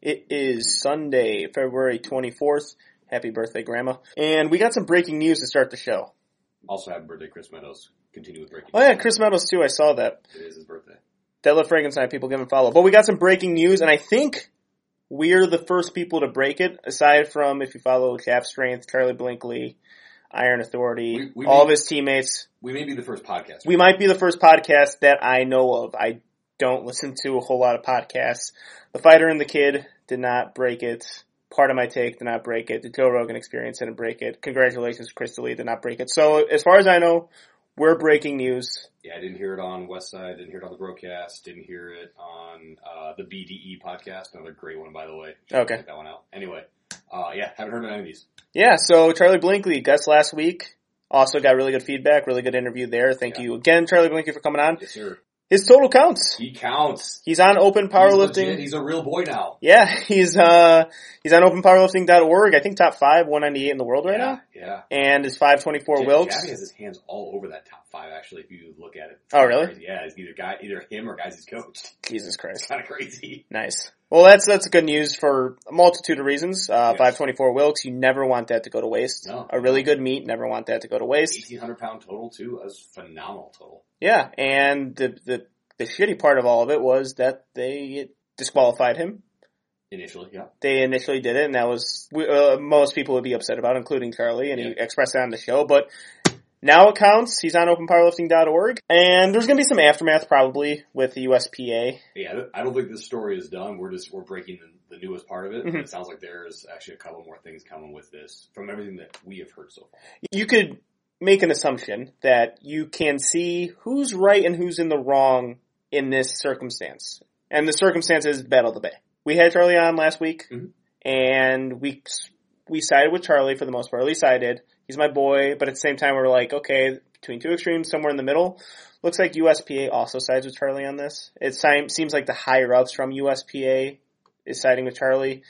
It is Sunday, February 24th. Happy birthday, Grandma. And we got some breaking news to start the show. Also, happy birthday, Chris Meadows. Continue with breaking. Oh yeah, Chris Meadows too, I saw that. It is his birthday. Deadlift Frankenstein, people give him a follow. But we got some breaking news, and I think we're the first people to break it, aside from if you follow Cap Strength, Charlie Blinkley, Iron Authority, We- we all may- of his teammates. We may be the first podcast. We might be the first podcast that I know of. I don't listen to a whole lot of podcasts. The Fighter and the Kid did not break it. Pardon My Take did not break it. The Joe Rogan Experience didn't break it. Congratulations, Chris Lee did not break it. So as far as I know, we're breaking news. Yeah, I didn't hear it on West Side. Didn't hear it on the broadcast. Didn't hear it on uh, the BDE podcast. Another great one, by the way. Okay. That one out. Anyway, uh, yeah, haven't heard of any of these. Yeah, so Charlie Blinkley, guest last week. Also got really good feedback, really good interview there. Thank Yeah. you again, Charlie Blinkley, for coming on. Yes, sir. His total counts. He counts. He's on Open Powerlifting. legit. He's a real boy now. Yeah, he's uh he's on openpowerlifting.org. I think top five, 198 in the world right yeah, now. Yeah. And his 524 Jack- Wilks. Javi has his hands all over that top five. Actually, if you look at it. Oh, really? Yeah, it's either guy, either him or guys he's coached. Jesus It's Christ. kind of crazy. Nice. Well, that's that's good news for a multitude of reasons. Uh, Yes. 524 Wilks, you never want that to go to waste. No. A really good meet, never want that to go to waste. Eighteen hundred pound total too. That's phenomenal total. Yeah, and the the the shitty part of all of it was that they disqualified him. Initially, yeah. They initially did it, and that was uh, most people would be upset about, including Charlie, and he expressed that on the show. But now it counts. He's on OpenPowerlifting.org, and there's going to be some aftermath probably with the USPA. Yeah, I don't think this story is done. We're just we're breaking the, the newest part of it. Mhm. It sounds like there's actually a couple more things coming with this from everything that we have heard so far. You could make an assumption that you can see who's right and who's in the wrong in this circumstance, and the circumstance is Battle of the Bay. We had Charlie on last week, Mhm. and we we sided with Charlie for the most part. At least I did. He's my boy, but at the same time, we're like, okay, between two extremes, somewhere in the middle. Looks like USPA also sides with Charlie on this. It seems like the higher ups from USPA is siding with Charlie.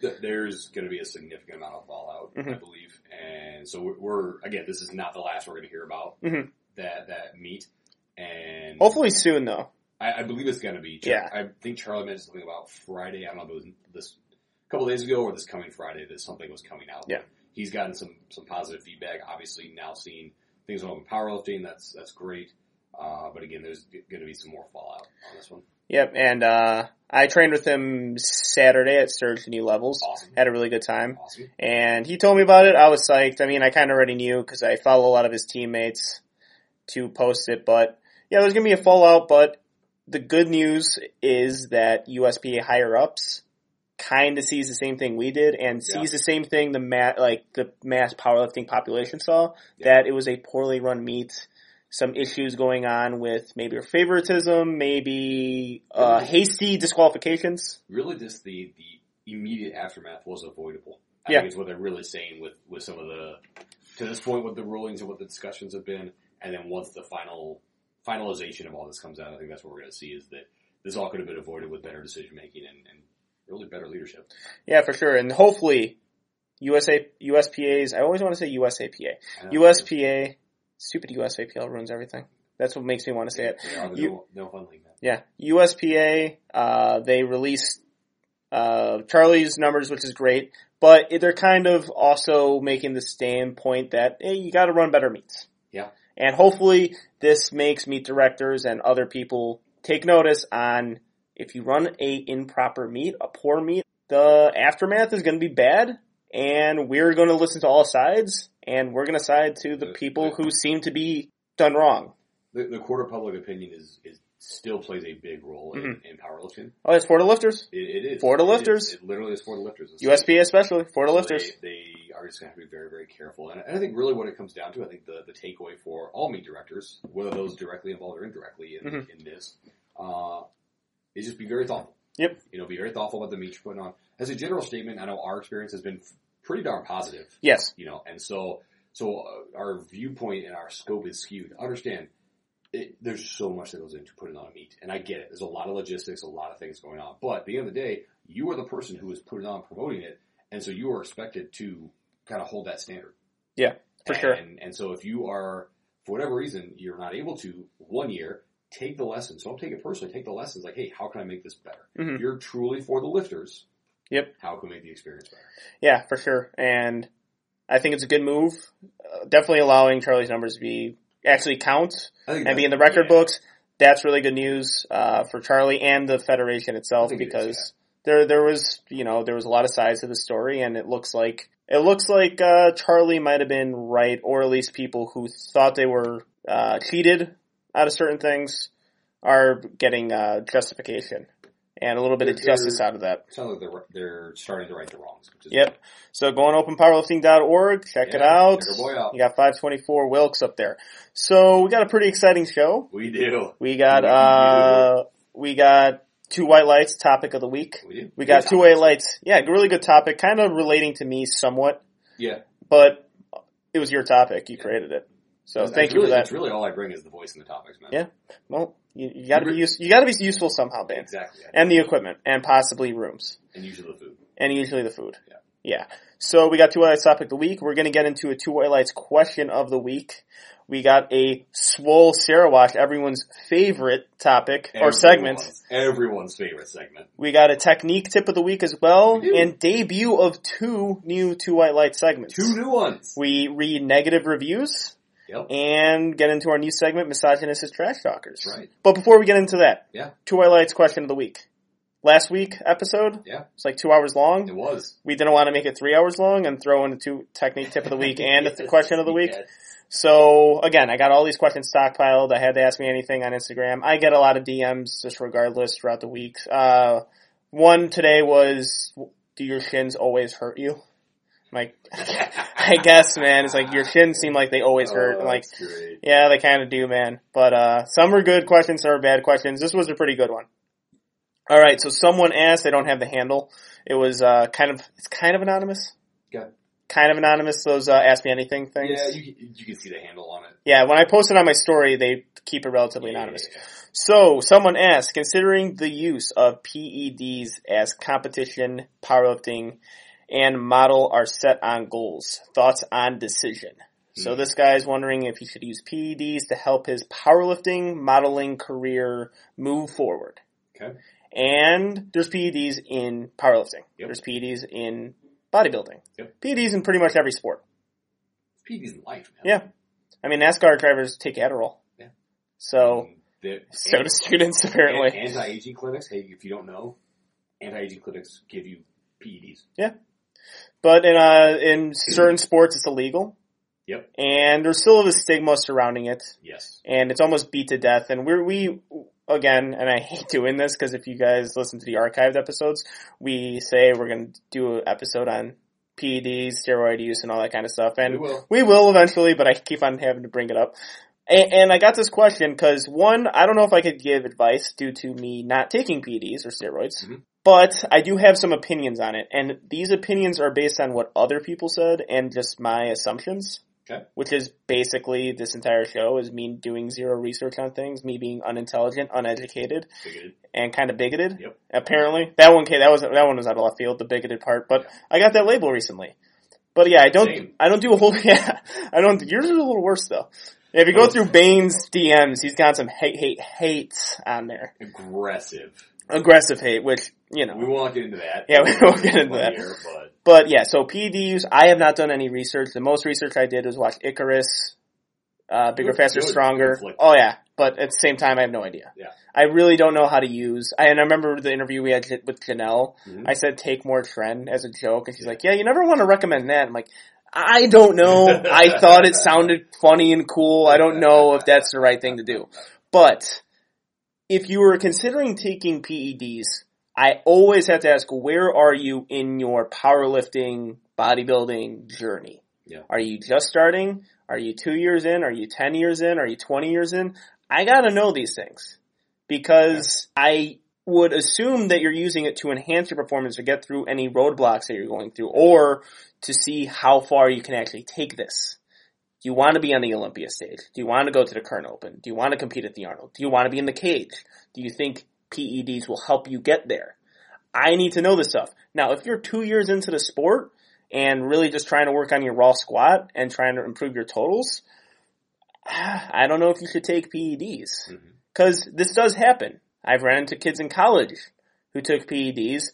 There's going to be a significant amount of fallout, I Mhm. believe, and so we're, again. This is not the last we're going to hear about Mhm. that that meet, and Hopefully soon, though. I, I believe it's going to be. Yeah. I think Charlie mentioned something about Friday. I don't know if it was this a couple days ago or this coming Friday that something was coming out. Yeah. He's gotten some some positive feedback. Obviously, now seeing things on open powerlifting, that's that's great. Uh, but again, there's going to be some more fallout on this one. Yep, and uh, I trained with him Saturday at Surge New Levels. Awesome, Had a really good time. awesome. And he told me about it. I was psyched. I mean, I kind of already knew because I follow a lot of his teammates to post it. But yeah, there's going to be a fallout. But the good news is that USPA higher ups kind of sees the same thing we did and Yeah. sees the same thing the ma- like the mass powerlifting population saw Yeah. that it was a poorly run meet. Some issues going on with maybe favoritism, maybe uh, Really? hasty disqualifications. Really, just the the immediate aftermath was avoidable. I Yeah. think is what they're really saying with with some of the to this point what the rulings and what the discussions have been, and then once the final finalization of all this comes out, I think that's what we're going to see is that this all could have been avoided with better decision making and, and really better leadership. Yeah, for sure. And hopefully, USA, USPA's, I always want to say USAPA. USPA, stupid USAPL ruins everything. That's what makes me want to say it. You- no, no. Yeah. USPA, uh, they released, uh, Charlie's numbers, which is great, but they're kind of also making the standpoint that, hey, you gotta run better meets. Yeah. And hopefully this makes meet directors and other people take notice on if you run a improper meet, a poor meet, the aftermath is gonna be bad, and we're gonna listen to all sides, and we're gonna side to the people who seem to be done wrong. The, the court of public opinion is, is still plays a big role in, Mm-hmm. in powerlifting. Oh, it's for the lifters. It, it is For the It is. lifters. It, literally is for the lifters. It's USP especially for the So lifters. They, they are just going to have to be very, very careful. And, and I think really what it comes down to, I think the, the takeaway for all meet directors, whether those directly involved or indirectly in, Mhm. in this, uh, is just be very thoughtful. Yep. You know, be very thoughtful about the meet you're putting on. As a general statement, I know our experience has been pretty darn positive. Yes. You know, and so, so uh, our viewpoint and our scope is skewed. Understand, it, there's so much that goes into putting on a meet, and I get it. There's a lot of logistics, a lot of things going on. But at the end of the day, you are the person who is putting on, promoting it, and so you are expected to kind of hold that standard. Yeah, for and, sure. And so if you are, for whatever reason, you're not able to one year, take the lessons. Don't take it personally. Take the lessons. Like, hey, how can I make this better? Mhm. If you're truly for the lifters, Yep. how can we make the experience better? Yeah, for sure. And I think it's a good move. Uh, definitely allowing Charlie's numbers to be actually count and be in the record yeah. books. That's really good news uh, for Charlie and the federation itself think it is, because there there was you know there was a lot of sides to the story and it looks like it looks like uh, Charlie might have been right or at least people who thought they were uh, cheated out of certain things are getting uh, justification and a little bit of They're- justice out of that. Sounds like they're they're starting to right the wrongs. Yep. So go on openpowerlifting.org, check it out. check our boy out. You got 524 Wilks up there. So we got a pretty exciting show. We do. We got, We uh, we got two white lights, topic of the week. We do. We got two white lights. Yeah, really good topic, kind of relating to me somewhat, Yeah. but it was your topic. You created it. So That's- thank you for that. That's really all I bring is the voice and the topics, man. Yeah. Well, you, you gotta be use, you gotta be useful somehow, Ben. Exactly. And the equipment, and possibly rooms. and usually the food. and usually the food. Yeah. Yeah. So we got two white lights topic of the week. We're going to get into a two white lights question of the week. We got a swole Sarah Wash, everyone's favorite topic or segment. Everyone's- Everyone's favorite segment. We got a technique tip of the week as well, We and debut of two new two white light segments. Two new ones. We read negative reviews Yep. and get into our new segment, misogynist as trash talkers. That's right. But before we get into that, Yeah. two white lights question of the week. Last week episode, Yeah. it's like two hours long It was. we didn't want to make it three hours long and throw in the two technique tip of the week and the question of the week. Yes. So again, I got all these questions stockpiled. I had to ask me anything on Instagram. I get a lot of DMs just regardless throughout the week. Uh, one today was, do your shins always hurt you? Like, I guess, man. It's like your shins seem like they always hurt. Oh, like, great. yeah, they kind of do, man. But uh, some are good questions, some are bad questions. This was a pretty good one. All right, so someone asked. I don't have the handle. It was uh, kind of it's kind of anonymous. Okay. Kind of anonymous. Those uh, ask me anything things. Yeah, you, can- you can see the handle on it. Yeah, when I post it on my story, they keep it relatively Yeah, anonymous. yeah, yeah. So, someone asked, considering the use of PEDs as competition, powerlifting, and model are set on goals, thoughts on decision. So Hmm. this guy is wondering if he should use PEDs to help his powerlifting modeling career move forward. Okay. And there's PEDs in powerlifting. Yep. There's PEDs in bodybuilding. Yep. PEDs in pretty much every sport. PEDs in life, man. Yeah. I mean, NASCAR drivers take Adderall. Yeah. So, The- so do students apparently. Anti-aging clinics, hey, if you don't know, anti-aging clinics give you PEDs. PEDs. But in uh in certain sports it's illegal. Yep. And there's still a stigma surrounding it, Yes. and it's almost beat to death. And we're we again, and I hate doing this because if you guys listen to the archived episodes, we say we're going to do an episode on PEDs, steroid use, and all that kind of stuff. And we will. we will eventually, but I keep on having to bring it up. And, and I got this question because one, I don't know if I could give advice due to me not taking PEDs or steroids, Mhm. But I do have some opinions on it. And these opinions are based on what other people said and just my assumptions. Okay. Which is basically this entire show is me doing zero research on things, me being unintelligent, uneducated, Bigoted. and kind of bigoted. Yep. Apparently, that one came, that was that one was out of left field, the bigoted part. But Yeah. I got that label recently. But yeah, I don't Same. I don't do a whole yeah I don't yours is a little worse though. If you go through Bane's DMs, he's got some hate hate hates on there, Aggressive. Aggressive hate, which you know. We won't get into that. Yeah, we won't get into that. year, but But yeah, so PEDs, I have not done any research. The most research I did was watch Icarus, uh, Bigger, Good- Faster, Stronger. Oh yeah, but at the same time, I have no idea. Yeah. I really don't know how to use. I, and I remember the interview we had with Janelle. Mhm. I said take more tren as a joke, and she's like, "Yeah, you never want to recommend that." I'm like, I don't know. I thought it sounded funny and cool. I don't know if that's the right thing to do. But if you were considering taking PEDs, I always have to ask, where are you in your powerlifting, bodybuilding journey? Yeah. Are you just starting? Are you two years in? Are you 10 years in? Are you 20 years in? I gotta know these things because I would assume that you're using it to enhance your performance or get through any roadblocks that you're going through or to see how far you can actually take this. Do you want to be on the Olympia stage? Do you want to go to the Kern Open? Do you want to compete at the Arnold? Do you want to be in the cage? Do you think PEDs will help you get there? I need to know this stuff. Now, if you're two years into the sport and really just trying to work on your raw squat and trying to improve your totals, I don't know if you should take PEDs. Mhm. Cause this does happen. I've ran into kids in college who took PEDs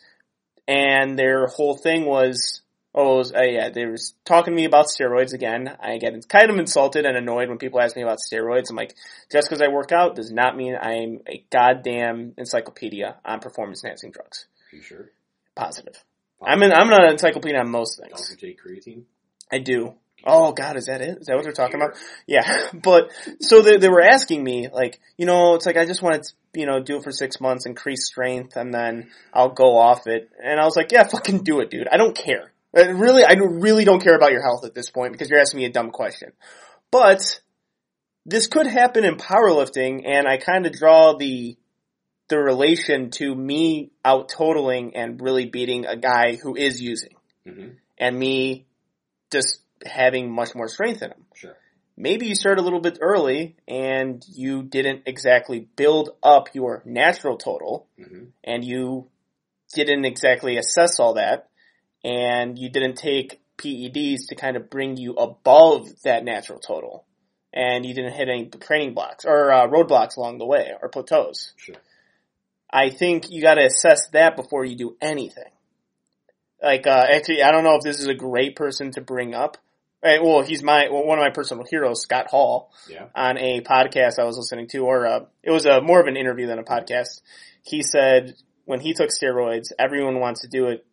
and their whole thing was, oh, was, uh, yeah, they was talking to me about steroids again. I get kind of insulted and annoyed when people ask me about steroids. I'm like, just because I work out does not mean I'm a goddamn encyclopedia on performance enhancing drugs. You sure? Positive. I'm an, I'm an encyclopedia on most things. take creatine? I do. Oh God, is that it? Is that what they're talking about? Yeah, but so they, they were asking me like, you know, it's like I just want to, you know, do it for six months, increase strength, and then I'll go off it. And I was like, yeah, fucking do it, dude. I don't care. I really, I really don't care about your health at this point because you're asking me a dumb question. But this could happen in powerlifting, and I kind of draw the the relation to me out totaling and really beating a guy who is using, Mm-hmm. and me just having much more strength in him Sure. maybe you start a little bit early and you didn't exactly build up your natural total Mm-hmm. and you didn't exactly assess all that and you didn't take PEDs to kind of bring you above that natural total and you didn't hit any training blocks or uh, roadblocks along the way or plateaus. Sure. I think you got to assess that before you do anything. Like, uh, actually, I don't know if this is a great person to bring up. Uh, Well, he's my well, one of my personal heroes, Scott Hall Yeah. on a podcast I was listening to, or uh, it was a more of an interview than a podcast. He said when he took steroids, everyone wants to do it,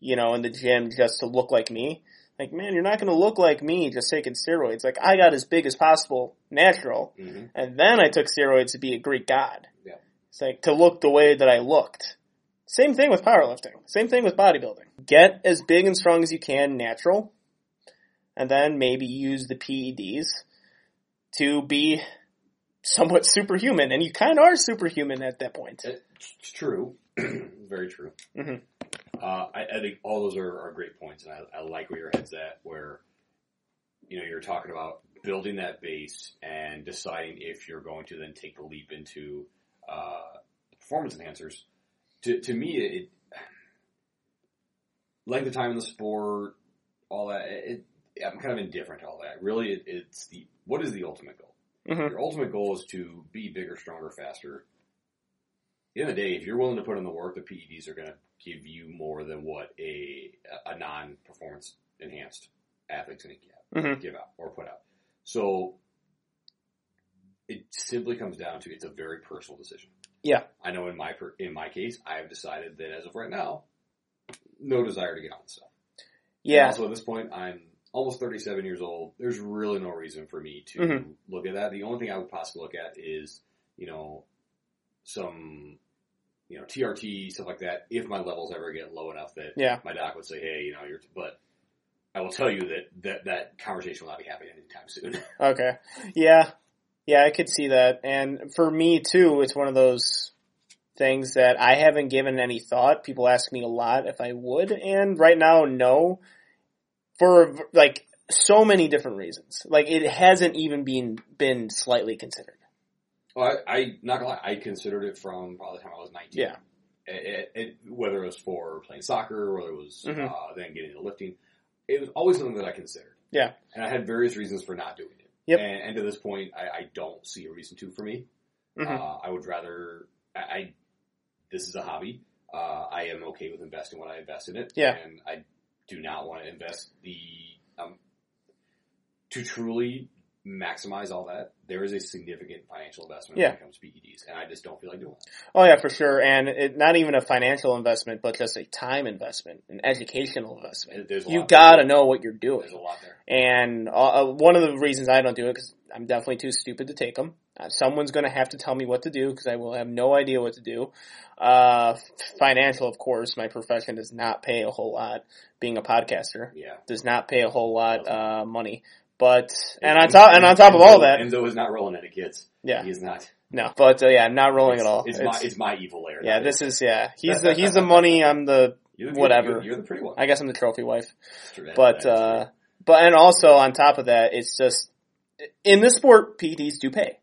you know, in the gym just to look like me. Like, man, you're not going to look like me just taking steroids. Like, I got as big as possible natural, Mm-hmm. and then I took steroids to be a Greek god. Yeah. It's like to look the way that I looked. Same thing with powerlifting. Same thing with bodybuilding. Get as big and strong as you can natural, and then maybe use the PEDs to be somewhat superhuman. And you kind of are superhuman at that point. It's true. Very true. Mhm. Uh, I, I think all those are, are great points, and I, I like where your head's at. Where you know you're talking about building that base and deciding if you're going to then take the leap into uh, performance enhancers. To to me, it length of time in the sport, all that. It, I'm kind of indifferent to all that. Really, it, it's the what is the ultimate goal? Mhm. Your ultimate goal is to be bigger, stronger, faster. At the end of the day, if you're willing to put in the work, the PEDs are going to give you more than what a a non-performance enhanced athlete's going to give, Mhm. give out or put out. So it simply comes down to it's a very personal decision. Yeah. I know in my per, in my case, I have decided that as of right now, no desire to get on stuff. Yeah. Also, at this point, I'm almost 37 years old. There's really no reason for me to Mhm. look at that. The only thing I would possibly look at is, you know, some, you know, TRT stuff like that. If my levels ever get low enough that Yeah. my doc would say, "Hey, you know, you're," but I will tell you that that that conversation will not be happening anytime soon. Okay. Yeah. Yeah, I could see that. And for me too, it's one of those things that I haven't given any thought. People ask me a lot if I would, and right now, no. For like so many different reasons. Like it hasn't even been been slightly considered. Well, I, I not gonna lie, I considered it from probably the time I was 19. Yeah. It, it, whether it was for playing soccer, or whether it was Mhm. uh, then getting into lifting, it was always something that I considered. Yeah. and I had various reasons for not doing it. Yep. And, and to this point, I, I don't see a reason to for me. Mhm. Uh, I would rather. I, I this is a hobby. Uh, I am okay with investing when I invest in it. Yeah. and I do not want to invest the um, to truly maximize all that, there is a significant financial investment Yeah. when it comes to PEDs, and I just don't feel like doing that. Oh yeah, for sure. And it, not even a financial investment, but just a time investment, an educational investment. There's a You gotta know what you're doing. There's a lot there. And uh, uh, one of the reasons I don't do it because I'm definitely too stupid to take them. Uh, someone's going to have to tell me what to do because I will have no idea what to do. Uh, financial, of course, my profession does not pay a whole lot. Being a podcaster Yeah. does not pay a whole lot uh, money. But and on top and on top of all that, Enzo is not rolling any kids. yeah, He is not. no. But uh, yeah, I'm not rolling it's, at all. It's, It's- my it's my evil layer. yeah, this his. is yeah. He's the he's the money. I'm the You're the, whatever. You're, you're the pretty one. I guess I'm the trophy wife. But is uh, but and also on top of that, it's just in this sport, PEDs do pay.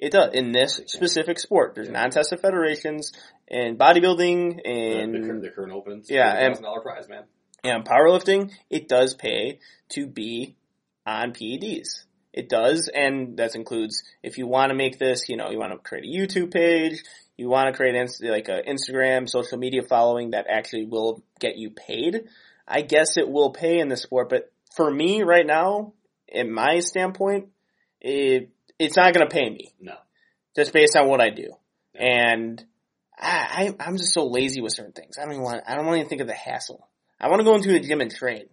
It does in this specific sport. There's Yeah. non-tested federations in bodybuilding and the, current, the current opens. Yeah, and- dollar prize, man. and powerlifting. It does pay to be on PEDs. It does, and that includes if you want to make this, you know, you want to create a YouTube page, you want to create like a Instagram, social media following that actually will get you paid. I guess it will pay in the sport, but for me right now, in my standpoint, it it's not going to pay me No. just based on what I do. And I, I, I'm just so lazy with certain things. I don't even want, I don't want to even think of the hassle. I want to go into a gym and train.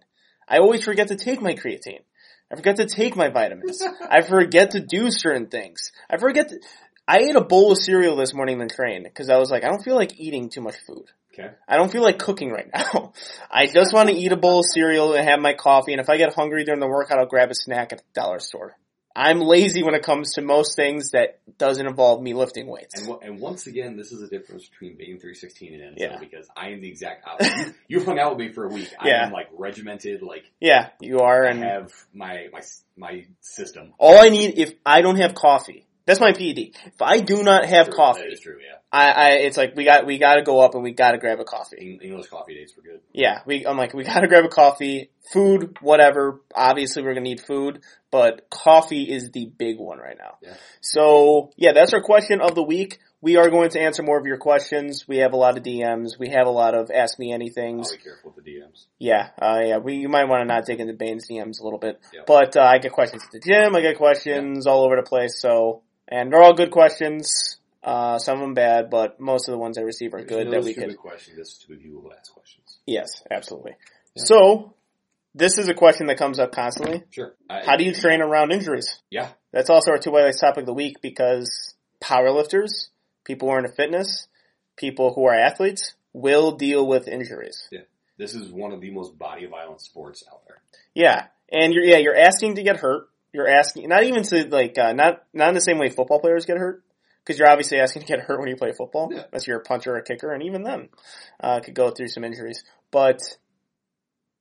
I always forget to take my creatine. I forget to take my vitamins. I forget to do certain things. I forget to, I ate a bowl of cereal this morning and train because I was like, I don't feel like eating too much food. Okay. I don't feel like cooking right now. I just want to eat a bowl of cereal and have my coffee, and if I get hungry during the workout, I'll grab a snack at the dollar store. I'm lazy when it comes to most things that doesn't involve me lifting weights. And, and once again, this is the difference between being 316 and NSL Yeah. because I am the exact opposite. you, hung out with me for a week. I Yeah. am like regimented, like yeah, you are, I and have my, my, my system. all I need if I don't have coffee, that's my PED. If I do not have True, coffee, is true, yeah. I, I it's like we got we got to go up and we got to grab a coffee. English coffee dates were good. Yeah, we I'm like we got to grab a coffee, food, whatever. Obviously, we're gonna need food, but coffee is the big one right now. Yeah. So yeah, that's our question of the week. We are going to answer more of your questions. We have a lot of DMs. We have a lot of ask me I'll be careful with the DMs. Yeah, uh, yeah. We you might want to not dig into Bane's DMs a little bit, Yeah. but uh, I get questions at the gym. I get questions all over the place. So and they're all good questions. Uh, some of them bad, but most of the ones I receive are good no that we could. questions. There's stupid people who ask questions. Yes, absolutely. Yeah. So this is a question that comes up constantly. Sure. I, How do you train around injuries? Yeah. That's also our two white lights topic of the week because powerlifters, people who are into fitness, people who are athletes will deal with injuries. Yeah. This is one of the most body violent sports out there. Yeah, and you're yeah you're asking to get hurt. You're asking not even to like uh, not not in the same way football players get hurt because you're obviously asking to get hurt when you play football. Yeah. Unless you're a punter or a kicker, and even then uh, could go through some injuries. But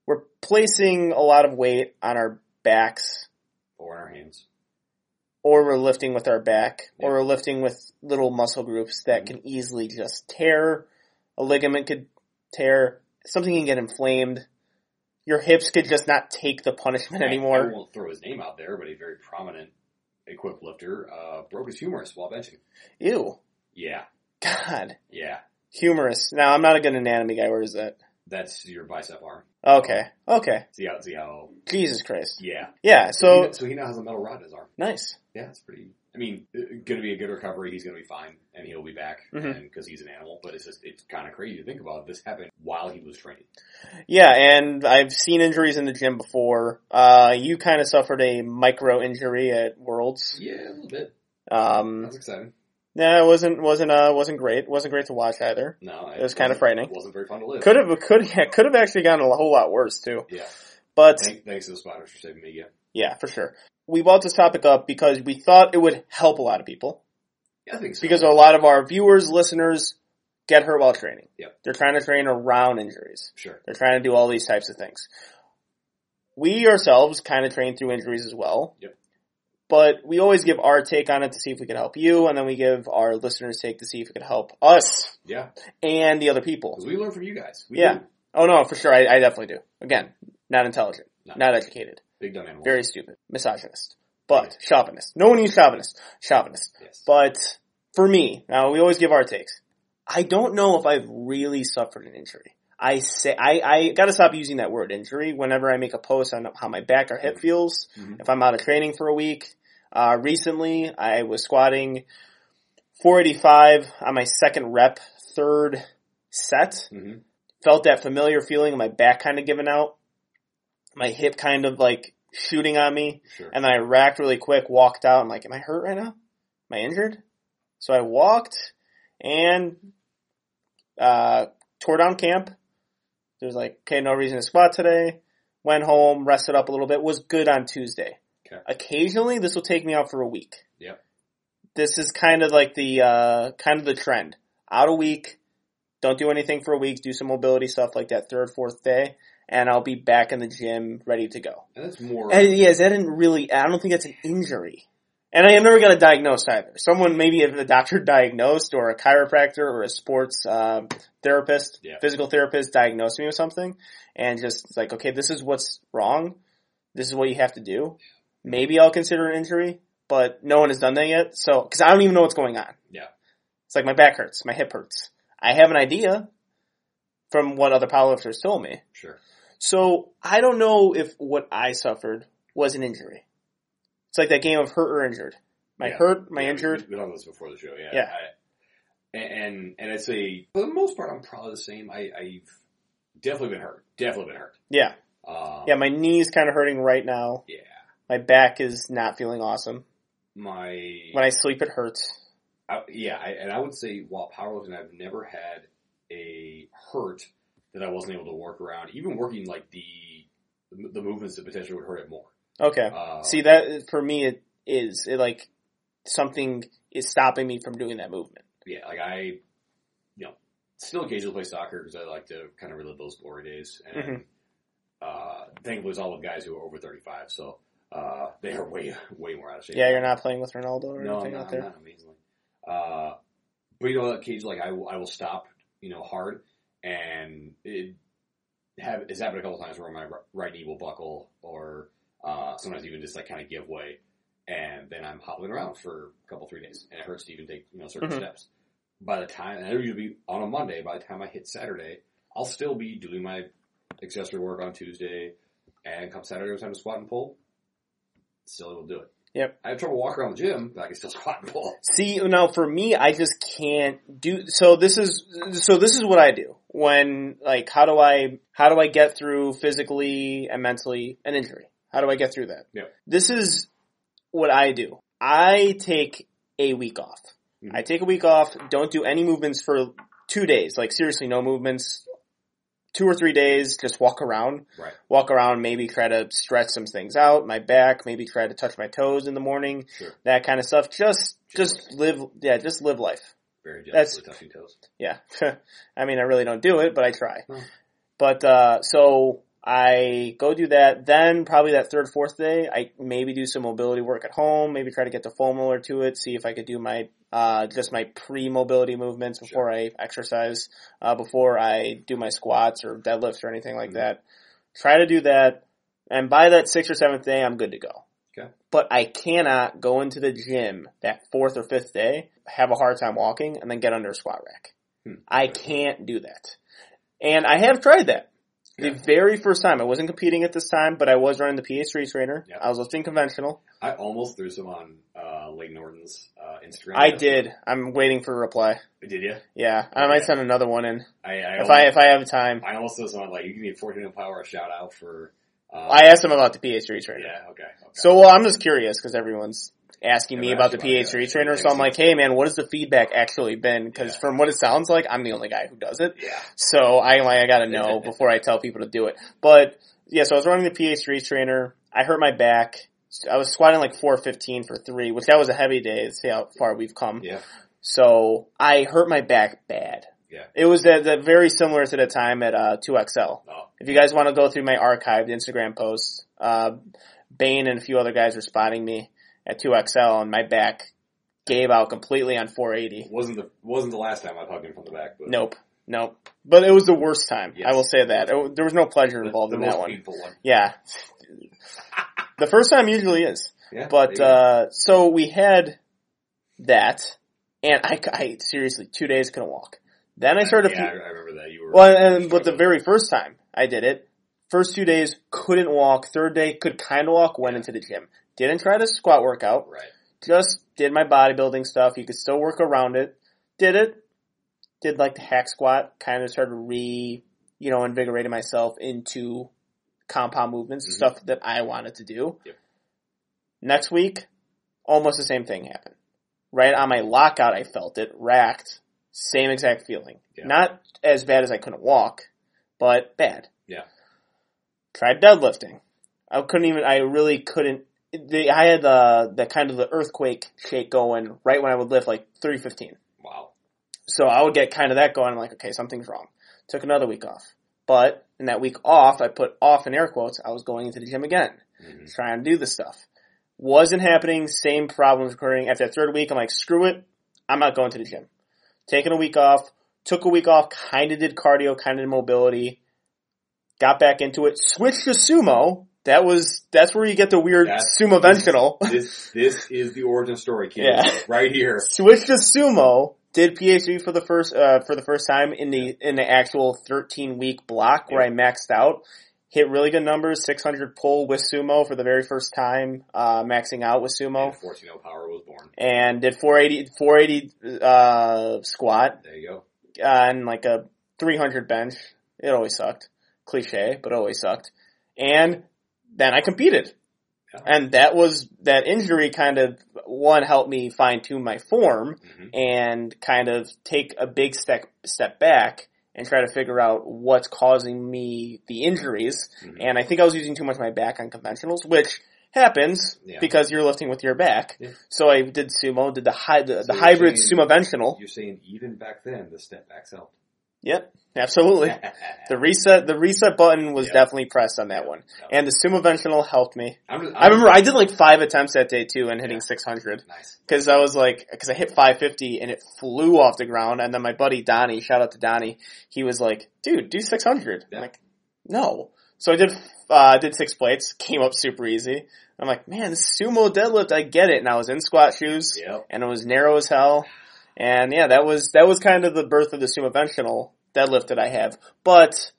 we're placing a lot of weight on our backs, Or in our hands. or we're lifting with our back, Yeah. or we're lifting with little muscle groups that Mhm. can easily just tear. A ligament could tear. Something can get inflamed. Your hips could just not take the punishment I- anymore. I won't throw his name out there, but a very prominent equipped lifter uh, broke his humerus while benching. Ew. Yeah. God. Yeah. Humorous. Now, I'm not a good anatomy guy. Where is that? That's your bicep arm. Okay. Okay. See how, see how, Jesus Christ. yeah. Yeah, he, so, so he now has a metal rod in his arm. nice. Yeah, it's pretty. I mean, going to be a good recovery. He's going to be fine, and he'll be back, and because he's an animal. But it's just it's kind of crazy to think about. This happened while he was training. Yeah, and I've seen injuries in the gym before. Uh, you kind of suffered a micro injury at Worlds. Yeah, a little bit. Um, That's exciting. yeah, it wasn't, wasn't, uh, wasn't great. Wasn't great to watch either. No, It was kinda wasn't- frightening. Wasn't very fun to live. Could have, could, yeah, could have actually gotten a whole lot worse too. Yeah. But, Thank, thanks to the spotters for saving me again. yeah, for sure. We brought this topic up because we thought it would help a lot of people. Yeah, I think so. Because a lot of our viewers, listeners, get hurt while training. Yep. They're trying to train around injuries. sure. They're trying to do all these types of things. We ourselves kind of train through injuries as well. Yep. But we always give our take on it to see if we can help you, and then we give our listeners' take to see if it can help us Yeah, and the other people. because we learn from you guys. We Yeah. do. Oh no, for sure, I, I definitely do. Again, not intelligent, No. not educated, Big dumb animals. very stupid, misogynist, but chauvinist. No one needs chauvinist, chauvinist. yes. But for me, now we always give our takes. I don't know if I've really suffered an injury. I say I, I gotta stop using that word injury whenever I make a post on how my back or hip feels. Mhm. If I'm out of training for a week, uh, recently I was squatting 485 on my second rep, third set. Mhm. Felt that familiar feeling of my back kind of giving out, my hip kind of like shooting on me, Sure. and then I racked really quick, walked out. I'm like, am I hurt right now? Am I injured? So I walked and uh, tore down camp. There's like, okay, no reason to squat today. Went home, rested up a little bit. Was good on Tuesday. Okay. Occasionally, this will take me out for a week. Yep. This is kind of like the uh, kind of the trend. Out a week, don't do anything for a week. Do some mobility stuff like that third, fourth day, and I'll be back in the gym ready to go. And that's more. And yeah, that didn't really. I don't think that's an injury. And I am never got it diagnosed either. Someone, maybe if a doctor diagnosed, or a chiropractor, or a sports um, therapist, Yeah. physical therapist, diagnosed me with something, and just like, okay, this is what's wrong. This is what you have to do. Maybe I'll consider an injury, but no one has done that yet. So, because I don't even know what's going on. Yeah. It's like my back hurts, my hip hurts. I have an idea from what other powerlifters told me. Sure. So I don't know if what I suffered was an injury. It's like that game of hurt or injured. My Yeah. hurt, my Yeah, injured. We, we about this before the show. Yeah. Yeah. I, and and I'd say for the most part, I'm probably the same. I, I've definitely been hurt. Definitely been hurt. Yeah, Um, yeah. My knee's kind of hurting right now. yeah. My back is not feeling awesome. My When I sleep, it hurts. I, yeah, I, and I would say while powerlifting, I've never had a hurt that I wasn't able to work around. Even working like the the movements that potentially would hurt it more. Okay. Uh, See that for me, it is it like something is stopping me from doing that movement. yeah, like I, you know, still occasionally play soccer because I like to kind of relive those glory days. And Mhm. uh, thankfully, it's all with guys who are over thirty five, so uh, they are way way more out of shape. Yeah, you're not playing with Ronaldo or No, I'm anything not, out I'm there. not amazingly. Uh, but you know, occasionally, like I will, I will stop, you know, hard, and it have it's happened a couple times where my right knee will buckle, or uh, sometimes even just like kind of give way, and then I'm hobbling around for a couple three days, and it hurts to even take you know certain Mhm. steps. By the time, and it'll usually be on a Monday. By the time I hit Saturday, I'll still be doing my accessory work on Tuesday, and come Saturday, it's time to squat and pull. Still to do it. Yep. I have trouble walking around the gym, but I can still squat and pull. See, now for me, I just can't do, so this is, so this is what I do when, like, how do I, how do I get through physically and mentally an injury? How do I get through that? Yeah. This is what I do. I take a week off. Mhm. I take a week off, don't do any movements for two days, like seriously no movements, two or three days, just walk around. Right. Walk around, maybe try to stretch some things out, my back, maybe try to touch my toes in the morning, Sure. that kind of stuff. Just, just Just live, yeah, just live life. Very That's- delicately touching toes. Yeah. I mean, I really don't do it, but I try. Oh. But, uh, so I go do that. Then probably that third, fourth day, I maybe do some mobility work at home, maybe try to get the foam roller to it, see if I could do my, uh, just my pre-mobility movements before I exercise, uh, before I do my squats or deadlifts or anything like Mhm. that. Try to do that. And by that sixth or seventh day, I'm good to go. Okay. But I cannot go into the gym that fourth or fifth day, have a hard time walking, and then get under a squat rack. Hmm. I can't do that. And I have tried that. The Yeah. very first time, I wasn't competing at this time, but I was running the PH3 trainer. Yeah. I was lifting conventional. I almost threw some on uh, Layne Norton's uh, Instagram. I did. I'm waiting for a reply. Did you? Yeah, I might send another one in I, I if almost, I if I have time. I almost threw some on, like you give me 14 power a shout out for. Uh, I asked him about the PH3 trainer. Yeah. Okay. okay. So well, I'm just curious because everyone's asking me about the asking about it, PH3 trainer. So I'm like, hey man, what has the feedback actually been? Because Yeah. from what it sounds like, I'm the only guy who does it. yeah. So I like I gotta know before I tell people to do it. But yeah, so I was running the PH3 trainer. I hurt my back. I was squatting like 415 for three, which that was a heavy day. See how far we've come. Yeah. So I hurt my back bad. Yeah. It was that, that very similar to the time at uh, 2XL. Oh. If you guys want to go through my archived Instagram posts, uh, Bane and a few other guys were spotting me at 2XL and my back gave out completely on 480. Wasn't the wasn't the last time I hugged him from the back. But Nope. Nope. But it was the worst time. Yes. I will say that. It- there was no pleasure involved the in most that one. one. Yeah. the first time usually is. Yeah. But, uh, so we had that and I, I seriously, two days couldn't walk. Then I started. Yeah, I, I remember that. You were Well, and but the very first time I did it, first two days couldn't walk. Third day could kind of walk. Went into the gym. Didn't try the squat workout. right. Just did my bodybuilding stuff. You could still work around it. Did it. Did like the hack squat. Kind of started re, you know, invigorating myself into compound movements, Mhm. stuff that I wanted to do. Yep. Next week, almost the same thing happened. Right on my lockout, I felt it racked. Same exact feeling. Yeah. Not as bad as I couldn't walk, but bad. Yeah. Tried deadlifting. I couldn't even. I really couldn't. The, I had the the kind of the earthquake shake going right when I would lift like three fifteen. Wow. So I would get kind of that going. I'm like, okay, something's wrong. Took another week off. But in that week off, I put off in air quotes. I was going into the gym again, Mhm. trying to do this stuff. Wasn't happening. Same problems occurring. After that third week, I'm like, screw it. I'm not going to the gym. Taking a week off. Took a week off. Kind of did cardio. Kind of did mobility. Got back into it. Switched to sumo. That was that's where you get the weird That's- sumo conventional. This this is the origin story, kid. Yeah. Right here. switched to sumo, did PH3 for the first uh, for the first time in the in the actual 13 week block where I maxed out. Hit really good numbers, 600 pull with sumo for the very first time, uh, maxing out with sumo, And 14 power was born. and did 480 480 uh, squat There you go. uh, and like a 300 bench. It always sucked, cliche, but always sucked. And then I competed. Yeah. And that was, that injury kind of, one, helped me fine tune my form Mhm. and kind of take a big step, step back and try to figure out what's causing me the injuries. Mhm. And I think I was using too much of my back on conventionals, which happens Yeah. because you're lifting with your back. Yeah. So I did sumo, did the high, the, So the hybrid saying- sumo-ventional. You're saying even back then the step backs helped. Yep, absolutely. The reset, the reset button was Yeah. definitely pressed on that one. Yeah. And the sumo ventional helped me. I'm just, I remember I did like five attempts that day too and hitting Yeah. 600. Nice. Cause I was like, cause I hit 550 and it flew off the ground and then my buddy Donnie, shout out to Donnie, he was like, dude, do 600. Yeah. I'm like, no. So I did, uh, did six plates, came up super easy. I'm like, man, this sumo deadlift, I get it. And I was in squat shoes Yep. and it was narrow as hell. And yeah, that was, that was kind of the birth of the sumo conventional deadlift that I have. But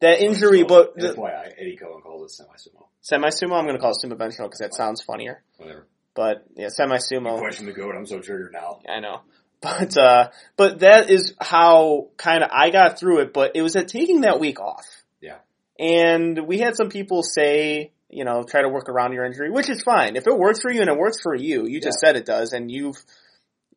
that injury, but that's why I, Eddie Coan calls it semi-sumo. semi-sumo, I'm going to call it sumo conventional because that sounds funnier. Whatever. But yeah, semi-sumo. Question the goat. I'm so triggered now. I know. But, uh, but that is how kind of I got through it, but it was at taking that week off. Yeah. And we had some people say, you know, try to work around your injury, which is fine. If it works for you and it works for you, you just said it does and you've,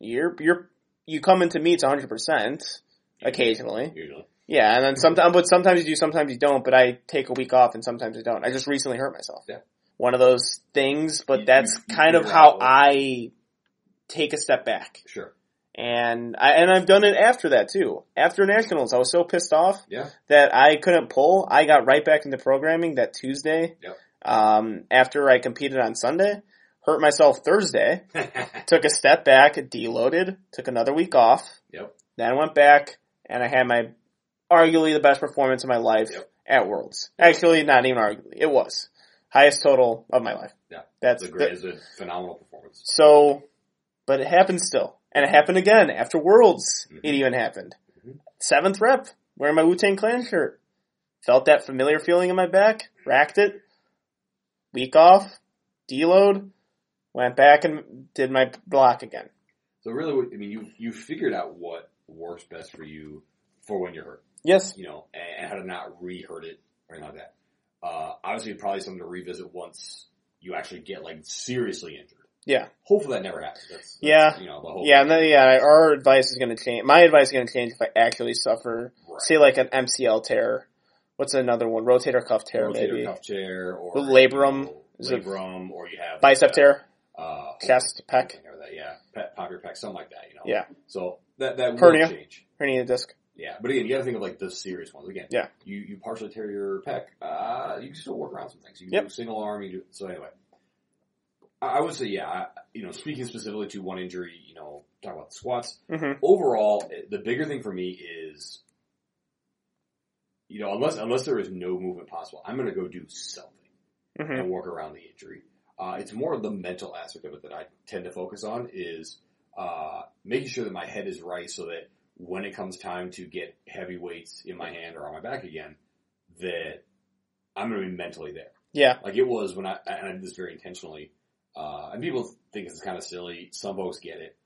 you're, you're, you come into meets 100% occasionally. Usually. Yeah, and then sometimes, but sometimes you do, sometimes you don't. But I take a week off, and sometimes I don't. I just recently hurt myself. Yeah. One of those things, but You- that's you- you kind of how I take a step back, Sure. and I and I've done it after that too. After nationals, I was so pissed off Yeah. that I couldn't pull. I got right back into programming that Tuesday. Yep. Um, after I competed on Sunday, hurt myself Thursday. Took a step back, deloaded. Took another week off. Yep. Then went back, and I had my arguably the best performance of my life Yep. at Worlds. Actually, not even arguably, it was highest total of my life. Yeah. That's a the- great, it's a phenomenal performance. so, but it happened still, and it happened again after Worlds. Mhm. It even happened. Mhm. Seventh rep, wearing my Wu Tang Clan shirt, felt that familiar feeling in my back, racked it. Week off, deload, went back and did my block again. So really, I mean, you you figured out what works best for you for when you're hurt, Yes. you know, and, and how to not re-hurt it or anything like that. Uh, obviously, probably something to revisit once you actually get like seriously injured. Yeah. Hopefully, that never happens. That's, that's, Yeah. You know, the Yeah, and then, yeah, our advice is going to change. My advice is going to change if I actually suffer, Right. say, like an MCL tear. What's another one? Rotator cuff tear, rotator maybe. Rotator cuff tear or labrum. you know, labrum, or you have Bicep uh, tear, uh, chest, pec, or that, yeah, pec, pocket pec, something like that. You know. Yeah. So that that will Hernia. change. hernia disc. Yeah, but again, you got to think of like the serious ones. Again, Yeah. you you partially tear your pec, uh, you can still work around some things. You can Yep. do single arm. You do so anyway. I, would say, yeah, I, you know, speaking specifically to one injury, you know, talk about the squats. hmm Overall, the bigger thing for me is, you know, unless unless there is no movement possible, I'm going to go do something hmm and work around the injury. Uh, it's more of the mental aspect of it that I tend to focus on is uh, making sure that my head is right so that when it comes time to get heavy weights in my hand or on my back again, that I'm going to be mentally there. Yeah. Like it was when I, and I did this very intentionally, uh, and people think it's kind of silly. Some folks get it.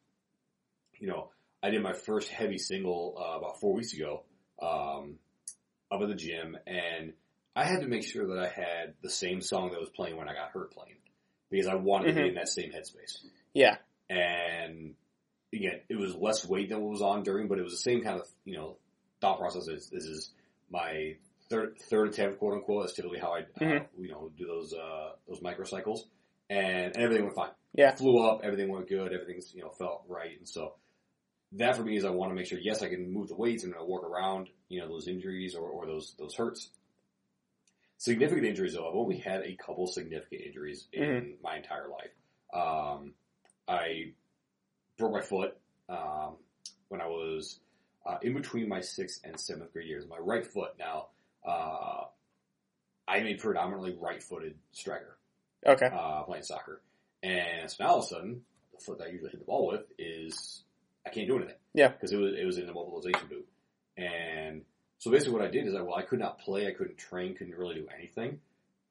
You know, I did my first heavy single, uh, about four weeks ago, um, up at the gym and I had to make sure that I had the same song that was playing when I got hurt playing because I wanted to Mhm. be in that same headspace. Yeah. And again, it was less weight than what was on during, but it was the same kind of, you know, thought process. This, this is my third, third attempt, quote unquote. That's typically how I, uh, Mhm. you know, do those, uh, those microcycles and, and everything went fine. Yeah. Flew up, everything went good, everything's, you know, felt right. And so that for me is I want to make sure, yes, I can move the weights and I work around, you know, those injuries or, or those, those hurts. Significant injuries though, I've only had a couple significant injuries in my entire life. Um, I broke my foot, um, when I was, uh, in between my sixth and seventh grade years. My right foot now, uh, I'm a predominantly right-footed striker Okay. uh, playing soccer. And so now all of a sudden, the foot that I usually hit the ball with is I can't do anything. Yeah. Because it was it was in a mobilization boot. And so basically what I did is I well I could not play, I couldn't train, couldn't really do anything.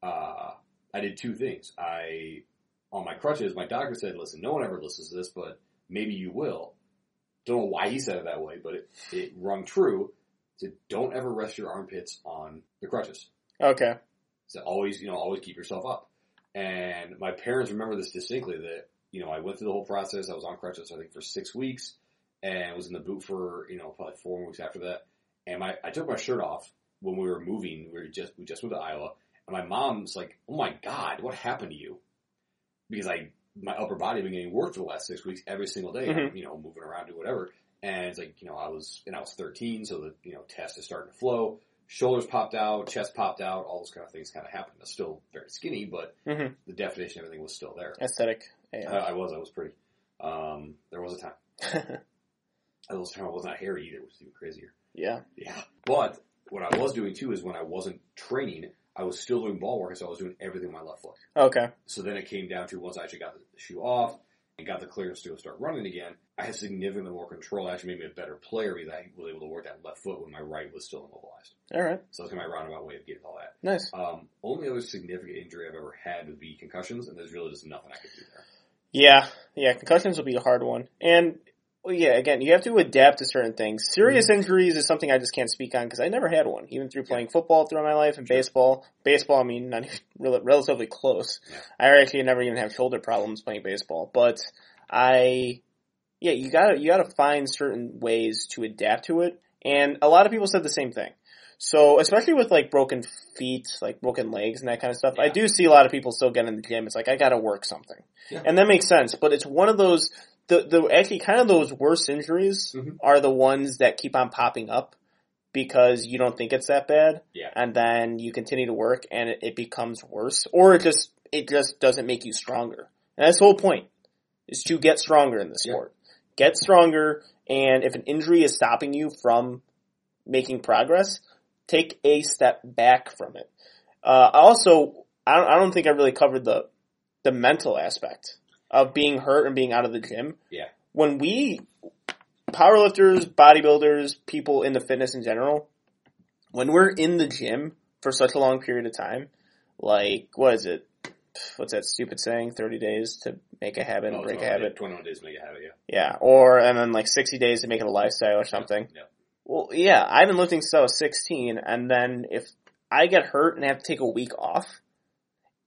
Uh, I did two things. I on my crutches, my doctor said, "Listen, no one ever listens to this, but maybe you will." Don't know why he said it that way, but it, it rung true. Said, "Don't ever rest your armpits on the crutches." Okay. So always, you know, always keep yourself up. And my parents remember this distinctly that, you know, I went through the whole process. I was on crutches, I think, for six weeks and was in the boot for, you know, probably four weeks after that. And my, I took my shirt off when we were moving. We were just, we just moved to Iowa. And my mom's like, oh my God, what happened to you? Because I, my upper body had been getting work for the last six weeks every single day, Mhm. you know, moving around, do whatever. And it's like, you know, I was, and I was 13, so the, you know, test is starting to flow. Shoulders popped out, chest popped out, all those kind of things kind of happened. I was still very skinny, but hmm the definition, of everything was still there. Aesthetic. I, Yeah. I was, I was pretty. Um, there was a time. There was a time I was not hairy either, which is even crazier. Yeah. Yeah. But what I was doing too is when I wasn't training, I was still doing ball work, so I was doing everything with my left foot. Okay. So then it came down to once I actually got the shoe off and got the clearance to start running again, I had significantly more control. Actually made me a better player because I was able to work that left foot when my right was still immobilized. All right. So that's kind of my roundabout way of getting all that. Nice. Um, only other significant injury I've ever had would be concussions, and there's really just nothing I could do there. Yeah. Yeah. Concussions will be a hard one. And well, yeah, again, you have to adapt to certain things. Serious mm-hmm. injuries is something I just can't speak on because I never had one, even through playing football throughout my life and Sure. baseball. Baseball, I mean, not even relatively close. Yeah. I actually never even have shoulder problems playing baseball, but I, yeah, you gotta, you gotta find certain ways to adapt to it. And a lot of people said the same thing. So, especially with like broken feet, like broken legs and that kind of stuff, I do see a lot of people still get in the gym. It's like, I gotta work something. Yeah. And that makes sense, but it's one of those, the, the, actually kind of those worst injuries Mhm. are the ones that keep on popping up because you don't think it's that bad. Yeah. And then you continue to work and it, it becomes worse or it just, it just doesn't make you stronger. And that's the whole point is to get stronger in the Yeah. sport. Get stronger and if an injury is stopping you from making progress, take a step back from it. Uh, also, I don't, I don't think I really covered the, the mental aspect of being hurt and being out of the gym. Yeah. When we, powerlifters, bodybuilders, people in the fitness in general, when we're in the gym for such a long period of time, like, what is it? What's that stupid saying? 30 days to make a habit Oh, break a habit. days- 21 days to make a habit, yeah. Yeah. Or, and then like 60 days to make it a lifestyle or something. Yeah. Well, yeah, I've been lifting since I was 16, and then if I get hurt and have to take a week off,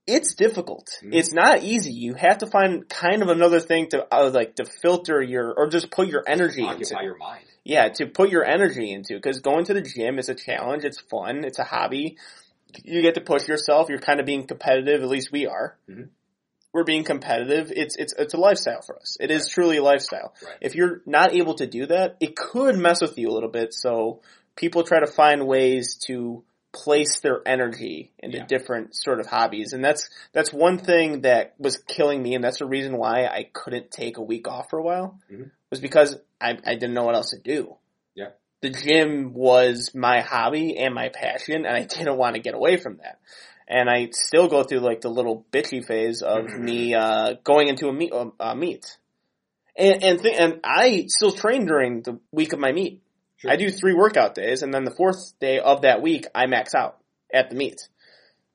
it's difficult. Mhm. It's not easy. You have to find kind of another thing to, uh, like, to filter your, or just put your energy into. Your mind. Yeah, to put your energy into, because going to the gym is a challenge, it's fun, it's a hobby. You get to push yourself, you're kind of being competitive, at least we are. Mhm. We're being competitive, it's, it's, it's a lifestyle for us. It is truly a lifestyle. Right. If you're not able to do that, it could mess with you a little bit, so people try to find ways to place their energy into Yeah. different sort of hobbies, and that's, that's one thing that was killing me, and that's the reason why I couldn't take a week off for a while, Mhm. was because I, I didn't know what else to do Yeah. the gym was my hobby and my passion and I didn't want to get away from that. And I still go through like the little bitchy phase of me, uh, going into a meet, uh, meet. And, and, th- and I still train during the week of my meet. Sure. I do three workout days, and then the fourth day of that week, I max out at the meet.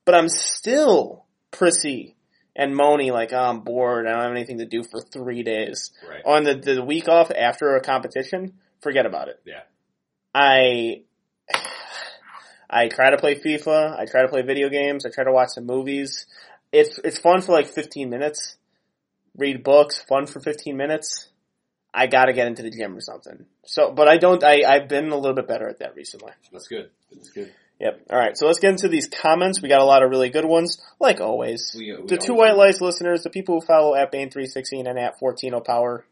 But I'm still prissy and moany, like, oh, I'm bored, I don't have anything to do for three days. Right. On the, the week off after a competition, forget about it. Yeah. I, I try to play FIFA, I try to play video games, I try to watch some movies. It's, it's fun for like 15 minutes. Read books, fun for 15 minutes. I gotta get into the gym or something. So, but I don't, I, I've been a little bit better at that recently. That's good. That's good. Yep. Alright, so let's get into these comments. We got a lot of really good ones, like always. We, we The two always- White Lights listeners, the people who follow at Bane316 and at Fortino oh Power,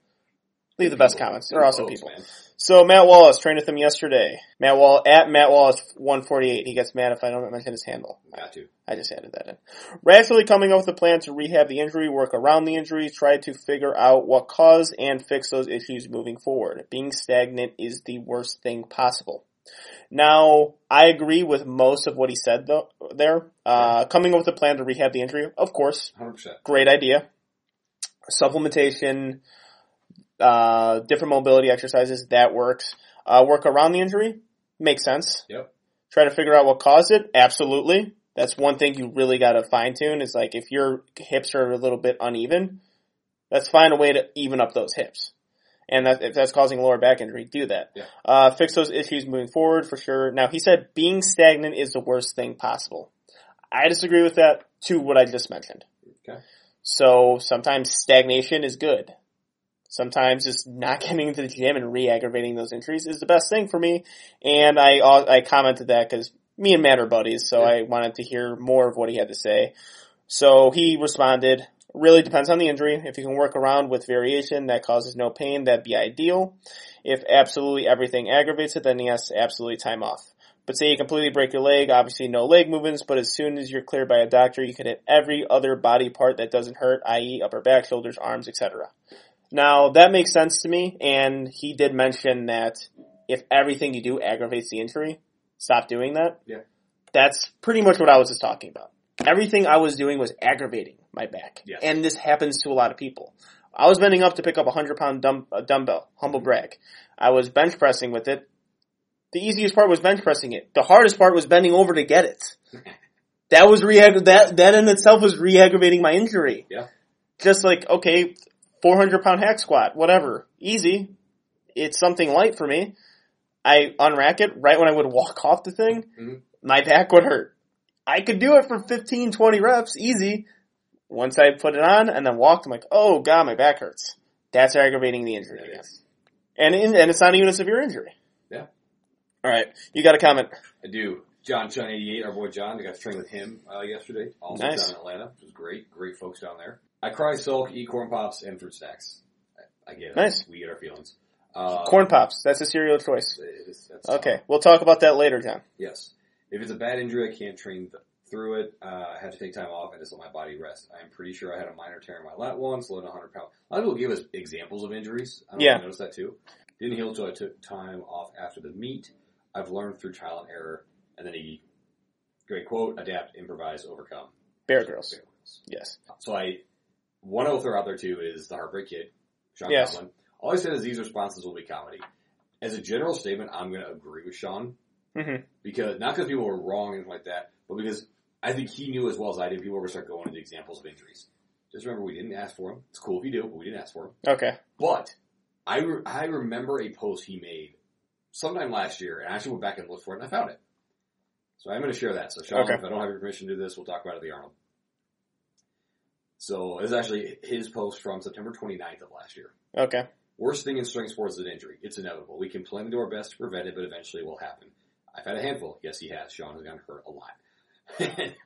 leave the best comments. They're awesome people. So Matt Wallace trained with him yesterday. Matt Wall at Matt Wallace 148. He gets mad if I don't mention his handle. Got to. I just added that in. Rationally coming up with a plan to rehab the injury, work around the injury, try to figure out what caused and fix those issues moving forward. Being stagnant is the worst thing possible. Now, I agree with most of what he said though, there. Uh, coming up with a plan to rehab the injury, of course, 100%. great idea. Supplementation, uh, different mobility exercises, that works. Uh, work around the injury, makes sense. Yep. Try to figure out what caused it, absolutely. That's one thing you really gotta fine tune is like if your hips are a little bit uneven, let's find a way to even up those hips. And that, if that's causing lower back injury, do that. Yeah. Uh, fix those issues moving forward for sure. Now he said being stagnant is the worst thing possible. I disagree with that to what I just mentioned. Okay. So sometimes stagnation is good. Sometimes just not getting into the gym and re-aggravating those injuries is the best thing for me. And I I commented that because me and Matt are buddies, so I wanted to hear more of what he had to say. So he responded, really depends on the injury. If you can work around with variation that causes no pain, that'd be ideal. If absolutely everything aggravates it, then yes, absolutely time off. But say you completely break your leg, obviously no leg movements, but as soon as you're cleared by a doctor, you can hit every other body part that doesn't hurt, i.e. upper back, shoulders, arms, etc. Now that makes sense to me, and he did mention that if everything you do aggravates the injury, stop doing that. Yeah. That's pretty much what I was just talking about. Everything I was doing was aggravating my back. Yes. And this happens to a lot of people. I was bending up to pick up a hundred pound dumb, uh, dumbbell, humble brag. I was bench pressing with it. The easiest part was bench pressing it. The hardest part was bending over to get it. That was re that that in itself was re-aggravating my injury. Yeah. Just like okay, 400 pound hack squat, whatever, easy. It's something light for me. I unrack it right when I would walk off the thing. Mhm. My back would hurt. I could do it for 15, 20 reps, easy. Once I put it on and then walked, I'm like, oh god, my back hurts. That's aggravating the injury again. Yes. And in, and it's not even a severe injury. Yeah. All right, you got a comment. I do. John Chun eighty eight, our boy John. I got to train with him uh, yesterday. Also Nice. down in Atlanta, which was great. Great folks down there. I cry, sulk, eat corn pops, and fruit snacks. I, I get it. Nice. We get our feelings. Uh, Corn pops. That's a cereal choice. it is- that's Okay, we'll talk about that later, John. Yes. If it's a bad injury, I can't train th- through it. Uh, I have to take time off and just let my body rest. I'm pretty sure I had a minor tear in my lat once, loading 100 pounds. A lot of people give us examples of injuries. I don't Yeah. noticed that too. Didn't heal until I took time off after the meet. I've learned through trial and error. And then he, great quote, adapt, improvise, overcome. Bear Grylls. Yes. So I, one I will throw out there too is the Heartbreak Kid, Sean Yes. Conlon. All I said is these responses will be comedy. As a general statement, I'm going to agree with Sean hmm because not because people were wrong and anything like that, but because I think he knew as well as I did. People were going to start going into examples of injuries. Just remember, we didn't ask for them. It's cool if you do, but we didn't ask for them. Okay. But I re- I remember a post he made sometime last year, and I actually went back and looked for it, and I found it. So I'm going to share that. So Sean, Okay. if I don't have your permission to do this, we'll talk about it at the Arnold. So it's actually his post from September 29th of last year. Okay. Worst thing in strength sports is an injury. It's inevitable. We can plan to do our best to prevent it, but eventually it will happen. I've had a handful. Yes, he has. Sean has gotten hurt a lot. it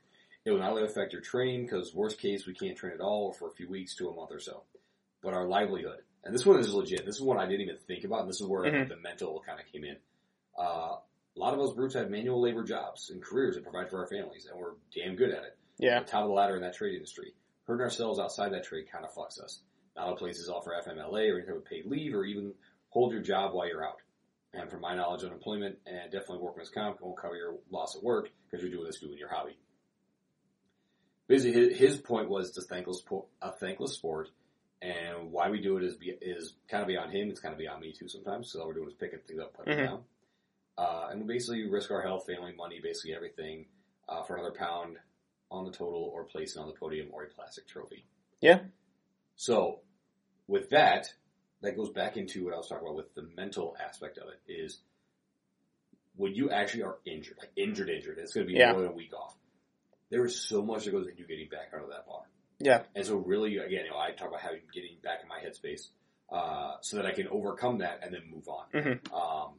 will not only affect your training because worst case we can't train at all for a few weeks to a month or so, but our livelihood. And this one is legit. This is one I didn't even think about, and this is where Mhm. the mental kind of came in. Uh, a lot of us brutes have manual labor jobs and careers that provide for our families, and we're damn good at it Yeah. the top of the ladder in that trade industry. Hurting ourselves outside that trade kind of fucks us. Not all places offer FMLA or any type of paid leave or even hold your job while you're out. And from my knowledge, unemployment and definitely workman's comp won't cover your loss at work because you're doing this doing your hobby. Basically, his, point was it's a thankless, a thankless sport And why we do it is be, is kind of beyond him. It's kind of beyond me too sometimes. So all we're doing is picking things up, putting Mhm. them down. Uh, and we basically risk our health, family, money, basically everything uh, for another pound on the total or placing on the podium or a classic trophy. Yeah. So with that, that goes back into what I was talking about with the mental aspect of it is when you actually are injured, like injured, injured, it's going to be Yeah. more than a week off. There is so much that goes into getting back out of that bar. Yeah. And so really, again, you know, I talk about having getting back in my headspace, uh, so that I can overcome that and then move on. Mhm. Um,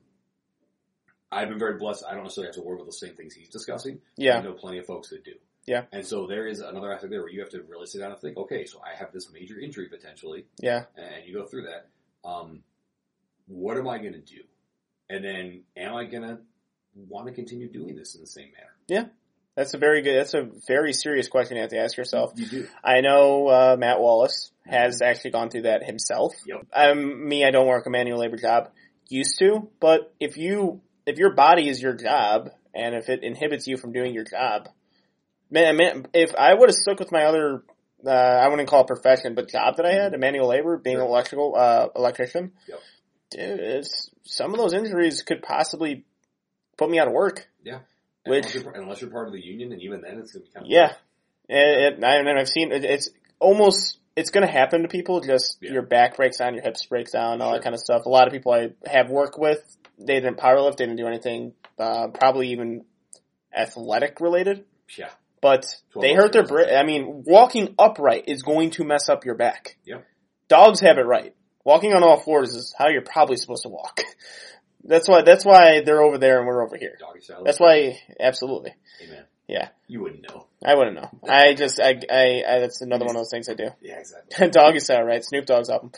I've been very blessed. I don't necessarily have to worry about the same things he's discussing. Yeah. I know plenty of folks that do. Yeah. And so there is another aspect there where you have to really sit down and think, okay, so I have this major injury potentially, Yeah. and you go through that. Um, what am I going to do? And then am I going to want to continue doing this in the same manner? Yeah. That's a very good, that's a very serious question you have to ask yourself. You do. I know uh, Matt Wallace has actually gone through that himself. Yep. Um, me, I don't work a manual labor job. Used to, but if you if your body is your job and if it inhibits you from doing your job, man, man if I would have stuck with my other, uh, I wouldn't call it profession, but job that I had, a manual labor, being an electrical uh, electrician, Yep. dude, it's, some of those injuries could possibly put me out of work. Yeah. Which- unless, you're, unless you're part of the union, and even then, it's going to be kind of Yeah, and, and, I- and I've seen it, it's almost it's going to happen to people. Just Yeah. your back breaks down, your hips breaks down, all Sure. that kind of stuff. A lot of people I have worked with, they didn't powerlift, they didn't do anything, uh, probably even athletic related, yeah. But they hurt their. Bra- I mean, walking upright is going to mess up your back. Yep. Dogs have it right. Walking on all fours is how you're probably supposed to walk. That's why. That's why they're over there and we're over here. Doggy style. That's why. Absolutely. Amen. Yeah. You wouldn't know. I wouldn't know. I just, I, I, I that's another one of those things I do. Yeah, exactly. Doggy style, right? Snoop Dogg's album.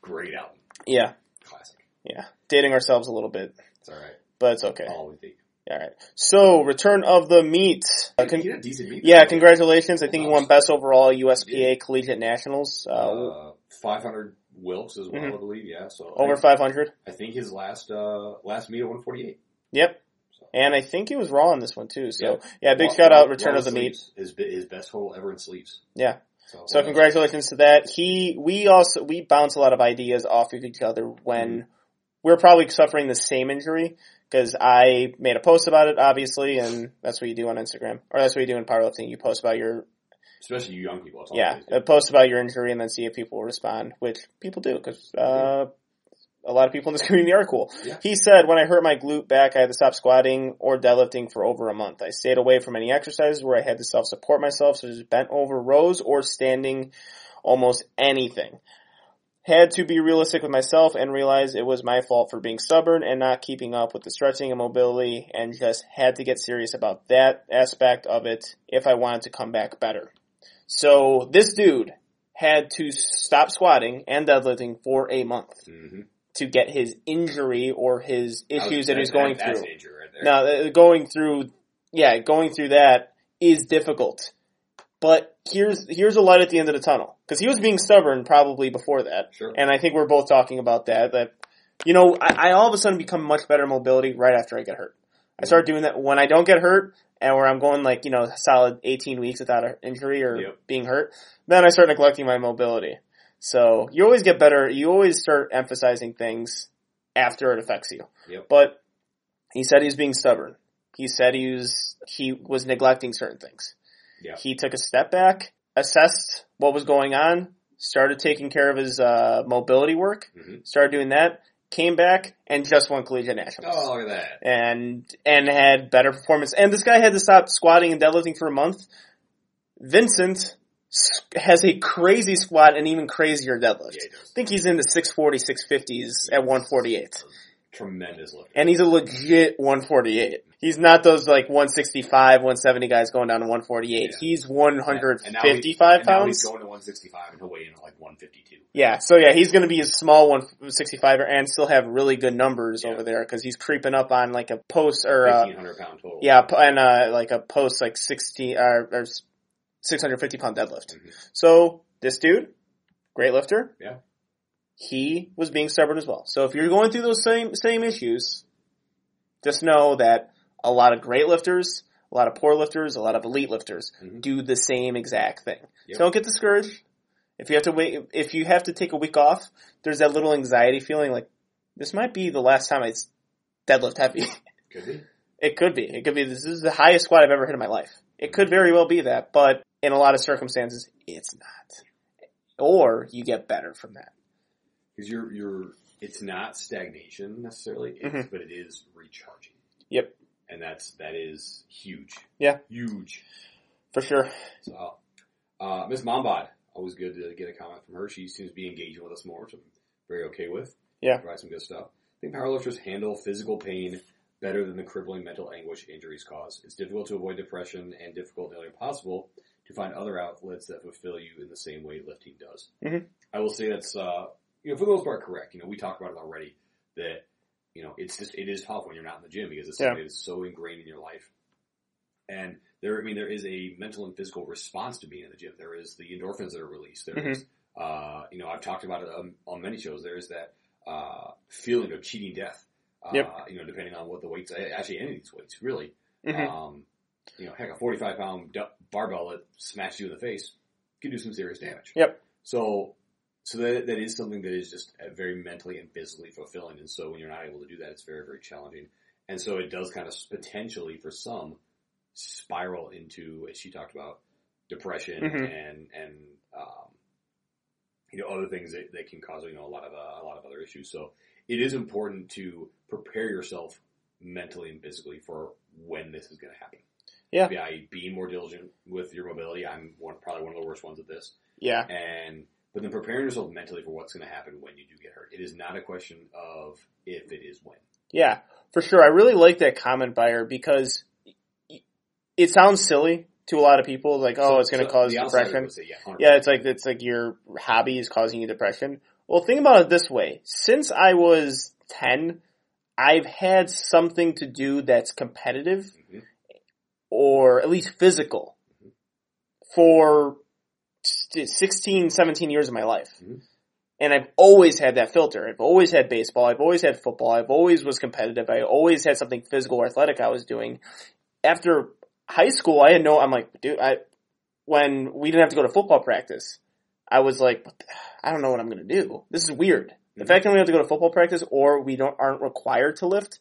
Great album. Yeah, Classic. yeah. Dating ourselves a little bit, It's all right. but it's okay. I'll always be. All right. So, return of the meat. Uh, con- decent meet. yeah, congratulations. I think he won best overall USPA Collegiate Nationals. Uh, Uh, 500 Wilks as well, Mhm. I believe. Yeah, so over I, 500. I think his last uh last meet at 148. Yep. So. And I think he was raw on this one too. So, Yeah. yeah, big Raw- shout out, return of the meat. His his best hole ever in sleeves. Yeah. So, So congratulations to that. He, we also, we bounce a lot of ideas off of each other when Mm-hmm. we're probably suffering the same injury because I made a post about it, obviously, and that's what you do on Instagram, or that's what you do in powerlifting. You post about your, especially you young people. Yeah, post about your injury and then see if people respond, which people do because, uh, a lot of people in this community are cool. Yeah. He said, when I hurt my glute back, I had to stop squatting or deadlifting for over a month. I stayed away from any exercises where I had to self-support myself, such as bent over rows or standing almost anything. Had to be realistic with myself and realize it was my fault for being stubborn and not keeping up with the stretching and mobility and just had to get serious about that aspect of it if I wanted to come back better. So this dude had to stop squatting and deadlifting for a month Mhm. to get his injury or his issues that, he's that- going that's through. right. Now, uh, going through, yeah, going through that is difficult. But here's here's a light at the end of the tunnel because he was being stubborn probably before that, Sure. and I think we're both talking about that. That you know, I, I all of a sudden become much better mobility right after I get hurt. I start doing that when I don't get hurt and where I'm going like you know solid 18 weeks without an injury or Yep. being hurt. Then I start neglecting my mobility. So you always get better. You always start emphasizing things after it affects you. Yep. But he said he was being stubborn. He said he was he was neglecting certain things. Yeah. He took a step back, assessed what was going on, started taking care of his uh, mobility work, Mhm. started doing that, came back, and just won collegiate nationals. Oh, look at that. And and had better performance. And this guy had to stop squatting and deadlifting for a month. Vincent has a crazy squat and even crazier deadlift. Yeah, I think he's in the 640, 650s at 148. Tremendous lifter. And he's a legit 148. He's not those like 165, 170 guys going down to 148. Yeah. He's And now he- 155 and he's pounds. going to 165 and he'll weigh in at like 152. Yeah, so yeah, he's going to be a small 165er and still have really good numbers Yeah. over there because he's creeping up on like a post or uh, 1500 pound total. yeah, and uh, like a post like 60 or, or 650 pound deadlift. Mhm. So this dude, great lifter. Yeah. He was being stubborn as well. So if you're going through those same same issues, just know that a lot of great lifters, a lot of poor lifters, a lot of elite lifters Mhm. do the same exact thing. Yep. So don't get discouraged. If you have to wait, if you have to take a week off, there's that little anxiety feeling like this might be the last time I deadlift heavy. Could be. it could be. It could be. This is the highest squat I've ever hit in my life. It could very well be that, but in a lot of circumstances, it's not. Or you get better from that. Because you're, you're, it's not stagnation necessarily, it's, Mhm. but it is recharging. Yep. And that's, that is huge. Yeah. Huge. For sure. So, uh, Miss Mombod, always good to get a comment from her. She seems to be engaging with us more, which I'm very okay with. Yeah. Provide some good stuff. I think powerlifters handle physical pain better than the crippling mental anguish injuries cause. It's difficult to avoid depression and difficult, nearly impossible, to find other outlets that fulfill you in the same way lifting does. Mhm. I will say that's, uh, you know, for the most part correct. You know, we talked about it already that, you know, it's just, it is tough when you're not in the gym because it's Yeah. something that's so ingrained in your life. And there, I mean, there is a mental and physical response to being in the gym. There is the endorphins that are released. There is, uh, you know, I've talked about it on, on many shows. There is that, uh, feeling of cheating death. Uh, Yep. you know, depending on what the weights, actually any of these weights, really. Mhm. Um, you know, heck, a 45 pound barbell that smashed you in the face can do some serious damage. Yep. So, so that, that is something that is just uh, very mentally and physically fulfilling. And so when you're not able to do that, it's very, very challenging. And so it does kind of potentially for some spiral into, as she talked about, depression Mhm. and, and, um, you know, other things that, that can cause, you know, a lot of, uh, a lot of other issues. So it is important to prepare yourself mentally and physically for when this is going to happen. Yeah. By being more diligent with your mobility. I'm one, probably one of the worst ones at this. Yeah. And, but then preparing yourself mentally for what's going to happen when you do get hurt. It is not a question of if, it is when. Yeah, for sure. I really like that comment by her because it sounds silly to a lot of people, like, oh, So- it's going to so cause depression. say, yeah, Yeah, it's like it's like your hobby is causing you depression. Well, think about it this way: since I was ten, I've had something to do that's competitive Mhm. or at least physical for s- 16, 17 years of my life. Mhm. And I've always had that filter. I've always had baseball. I've always had football. I've always was competitive. I always had something physical or athletic I was doing. After high school, I had no, I'm like, dude, I, when we didn't have to go to football practice, I was like, I don't know what I'm going to do. This is weird. The Mhm. fact that we have to go to football practice or we don't aren't required to lift,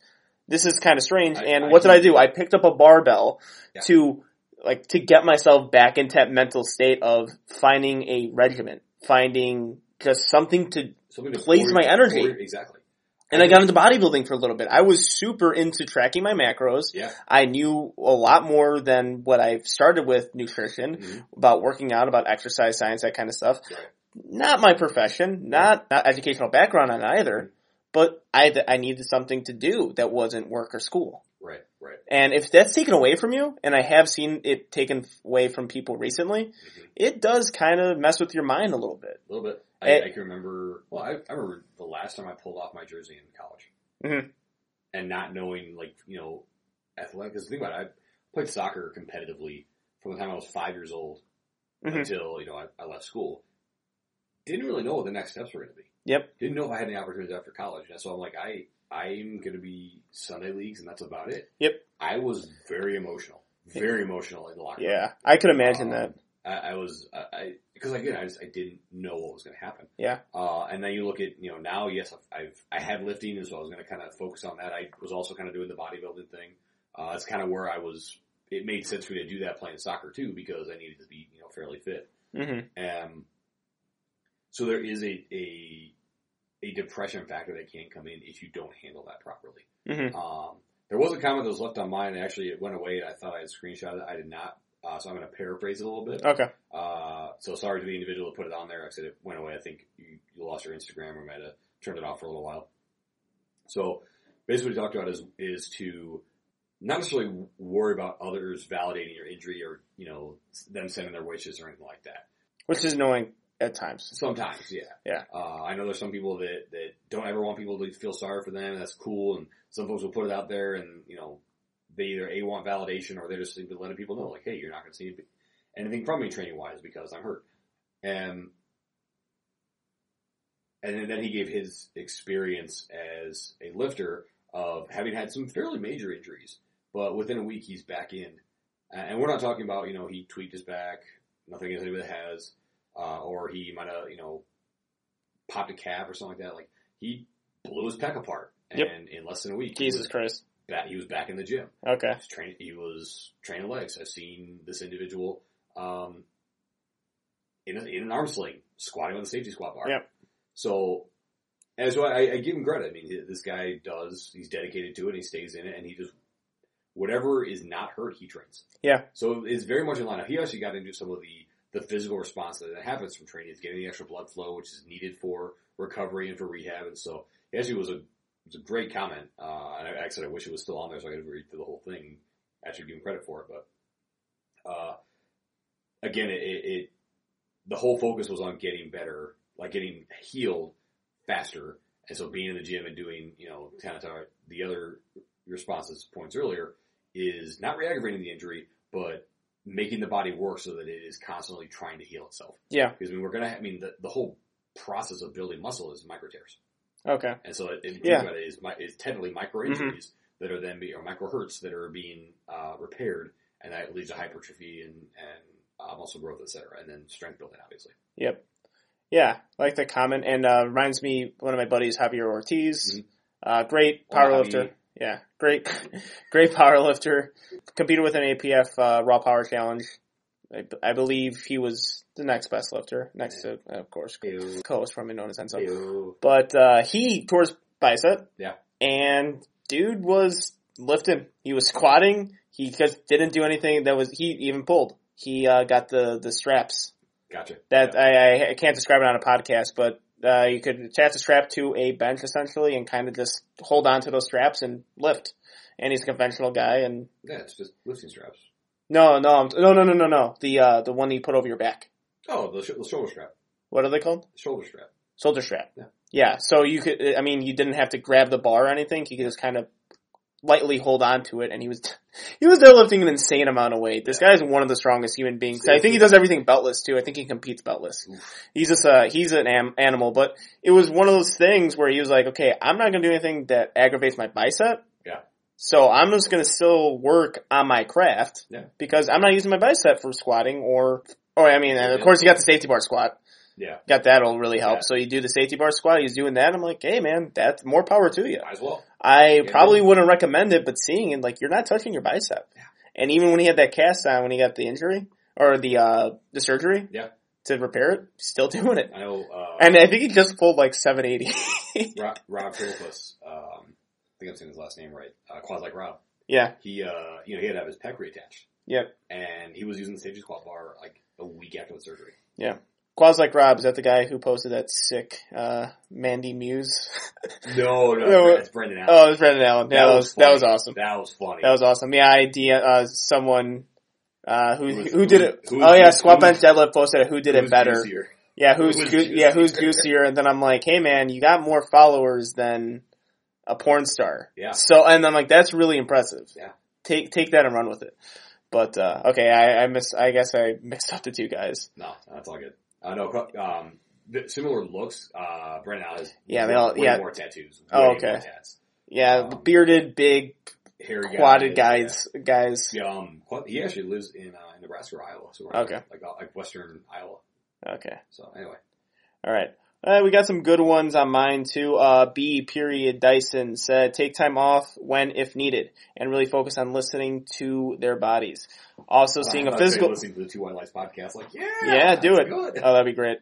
this is kind of strange. I- and I what did can- I do? I picked up a barbell Yeah. to like to get myself back into that mental state of finding a regiment, finding just something to Something place pour- my energy. exactly. and I got into bodybuilding for a little bit. I was super into tracking my macros. Yeah. I knew a lot more than what I started with nutrition Mhm. about working out, about exercise science, that kind of stuff. Right. Not my profession, not, not educational background on either, but I, I needed something to do that wasn't work or school. Right. Right. And if that's taken away from you, and I have seen it taken away from people recently, Mhm. it does kind of mess with your mind a little bit. A little bit. I, Eh. I can remember. Well, I, I remember the last time I pulled off my jersey in college, Mhm. and not knowing, like you know, athletic. Because think about it, I played soccer competitively from the time I was five years old Mhm. until you know I, I left school. Didn't really know what the next steps were going to be. Yep. Didn't know if I had any opportunities after college, and so I'm like, I I'm going to be Sunday leagues, and that's about it. Yep. I was very emotional, very emotional in the locker room. Yeah, I could imagine Um, that. I, I was, I, because again, I just I didn't know what was going to happen. Yeah. Uh, and then you look at you know now, yes, I've, I've I had lifting, and so I was going to kind of focus on that. I was also kind of doing the bodybuilding thing. Uh, that's kind of where I was. It made sense for me to do that playing soccer too because I needed to be you know fairly fit. hmm Um, so there is a a a depression factor that can come in if you don't handle that properly. hmm Um, there was a comment that was left on mine, and actually it went away. I thought I had screenshot it. I did not. Uh, so I'm going to paraphrase it a little bit. Okay. Uh, so sorry to the individual that put it on there. I said it went away. I think you, you lost your Instagram or might have turned it off for a little while. So basically what he talked about is, is to not necessarily worry about others validating your injury or, you know, them sending their wishes or anything like that. Which is annoying at times. Sometimes, yeah. Yeah. Uh, I know there's some people that, that don't ever want people to feel sorry for them. and That's cool. And some folks will put it out there and, you know, they either A, want validation or they're just letting people know, like, hey, you're not going to see anything from me training wise because I'm hurt. And, and then he gave his experience as a lifter of having had some fairly major injuries, but within a week he's back in. And we're not talking about, you know, he tweaked his back, nothing anybody that has. Uh, or he might have you know popped a calf or something like that. Like he blew his pec apart, and Yep. in less than a week, Jesus Christ. back, he was back in the gym. Okay. He was, train, he was training legs. I've seen this individual um, in, a, in an arm sling, squatting on the safety squat bar. Yep. So, as well, I, I give him credit. I mean, this guy does, he's dedicated to it, he stays in it, and he just, whatever is not hurt, he trains. Yeah. So it's very much in line. He actually got into some of the, the physical response that happens from training. It's getting the extra blood flow, which is needed for recovery and for rehab. And so, it actually was a, was a great comment. Uh, and I, said, I wish it was still on there so I could read through the whole thing. Actually give him credit for it, but, uh, again, it, it, it the whole focus was on getting better, like getting healed faster. And so being in the gym and doing, you know, kind of the other responses points earlier is not re-aggravating the injury, but making the body work so that it is constantly trying to heal itself. Yeah. Because I mean, we're to, I mean, the, the whole process of building muscle is micro tears. Okay. And so it, it, Yeah. it, is, is technically micro injuries that are then being, or micro hurts that are being, uh, repaired and that leads to hypertrophy and, and, uh, muscle growth, et cetera, and then strength building, obviously. Yep. Yeah, I like the comment, and uh, reminds me one of my buddies, Javier Ortiz. Mhm. Uh, great powerlifter. Javi. Yeah, great, great powerlifter. Competed with an APF uh, Raw Power Challenge. I, I believe he was the next best lifter, next to, of course, Ew. co-host formerly known as Enzo. Ew. But uh, he tore his bicep. Yeah. And dude was lifting. He was squatting. He just didn't do anything that was. He even pulled. He uh, got the the straps. Gotcha. That Yeah. I, I can't describe it on a podcast, but uh, you could attach a strap to a bench essentially and kind of just hold on to those straps and lift. And he's a conventional guy. And Yeah, it's just lifting straps. no, no, no, no, no, no, no. The uh, the one you put over your back. Oh, the, sh- the shoulder strap. What are they called? Shoulder strap. Shoulder strap. Yeah. Yeah. So you could, I mean, you didn't have to grab the bar or anything. You could just kind of lightly hold on to it, and he was he was there lifting an insane amount of weight. This guy is one of the strongest human beings. I think he does everything beltless too. I think he competes beltless. He's just a he's an am- animal. But it was one of those things where he was like, okay, I'm not going to do anything that aggravates my bicep. Yeah. So I'm just going to still work on my craft Yeah. because I'm not using my bicep for squatting or. Oh, I mean, and of course you got the safety bar squat Yeah, got that'll really help. Yeah. So you do the safety bar squat, he's doing that. I'm like, hey man, that's more power to you. might as well. I Yeah. probably wouldn't recommend it, but seeing it, like you're not touching your bicep. Yeah. And even when he had that cast on, when he got the injury or the uh the surgery, Yeah. to repair it, still doing it. I know. Uh, And I think he just pulled like 780. Rob, Rob Philippus, um, I think I'm saying his last name right. Uh, Quad like Rob. yeah, He, uh, you know, he had to have his pec reattached, yep. and he was using the safety squat bar like a week after the surgery. Quaz like Rob, is that the guy who posted that sick uh Mandy Muse? No, no, it's Brendan Allen. oh, it was Brendan Allen. Yeah, that, was, that was awesome. That was funny. That was awesome. Yeah, I D uh someone uh who Who was- who did it who oh yeah, squat bench deadlift posted it, who did It better. juicier. Yeah, who's Who ju- yeah, who's juicier? And then I'm like, hey man, you got more followers than a porn star. Yeah. So and I'm like, that's really impressive. Yeah. Take take that and run with it. But uh okay, I, I missed I guess I mixed up the two guys. No, that's all good. Uh, no, um, the similar looks. Uh, Allen has Yeah, way, yeah. more tattoos. Oh, okay. Yeah, Um, bearded, big, Hairy quadded guys guys. Yeah, um, he actually lives in uh, Nebraska or Iowa, so we're Okay. like uh, like western Iowa. Okay. So anyway, All right. Uh, we got some good ones on mine too. Uh, B period Dyson said, take time off when if needed and really focus on listening to their bodies. Also seeing I'm a about to say physical, listening to the Two White Lights podcast, like yeah, yeah, do it. Good. Oh, that'd be great.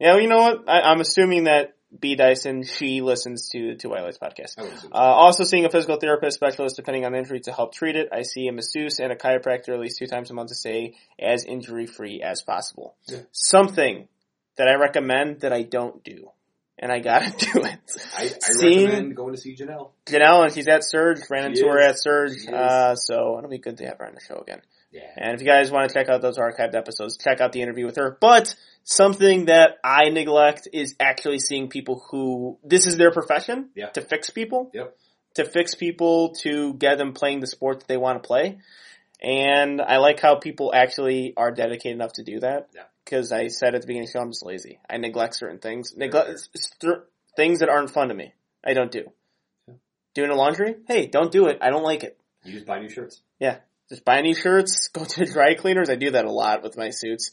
Yeah, well, you know what? I, I'm assuming that B Dyson, she listens to, to White Lights podcast. I would assume Uh, also seeing a physical therapist specialist depending on injury to help treat it. I see a masseuse and a chiropractor at least two times a month to stay as injury free as possible. Yeah. Something that I recommend that I don't do. And I gotta do it. I, I Seeing- recommend going to see Janelle. Janelle, and she's at Surge, ran into her at Surge, uh, so it'll be good to have her on the show again. Yeah, And if you guys want to check out those archived episodes, check out the interview with her. But something that I neglect is actually seeing people who, this is their profession, Yeah. to fix people. Yep. To fix people, to get them playing the sport that they want to play. And I like how people actually are dedicated enough to do that. Yeah. Cause I said at the beginning of the show, I'm just lazy. I neglect certain things. Neglect, fair. it's- it's th- things that aren't fun to me. I don't do. Yeah. Doing the laundry? Hey, don't do it. I don't like it. you just buy new shirts. Yeah. Just buy new shirts, go to dry cleaners. I do that a lot with my suits.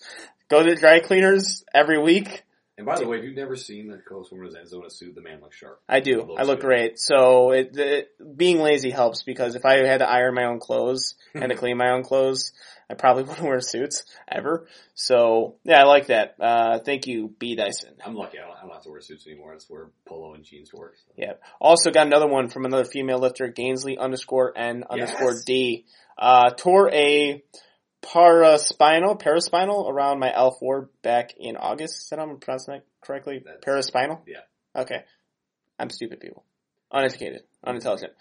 Go to dry cleaners every week. And by the way, if you've never seen the Coast Swimmer's Arizona suit, the man looks sharp. I do. I look great. So it, it, being lazy helps because if I had to iron my own clothes and to clean my own clothes, I probably wouldn't wear suits ever. So yeah, I like that. Uh, thank you, B Dyson. I'm lucky. I don't, I don't have to wear suits anymore. I just wear polo and jeans to work. So. Yeah. Also got another one from another female lifter, Gainsley underscore N underscore Yes. D. Uh, tore a paraspinal, paraspinal around my L4 back in August. Is that how I'm pronouncing that correctly? That's- Paraspinal? yeah. Okay. I'm stupid people. Uneducated. Unintelligent.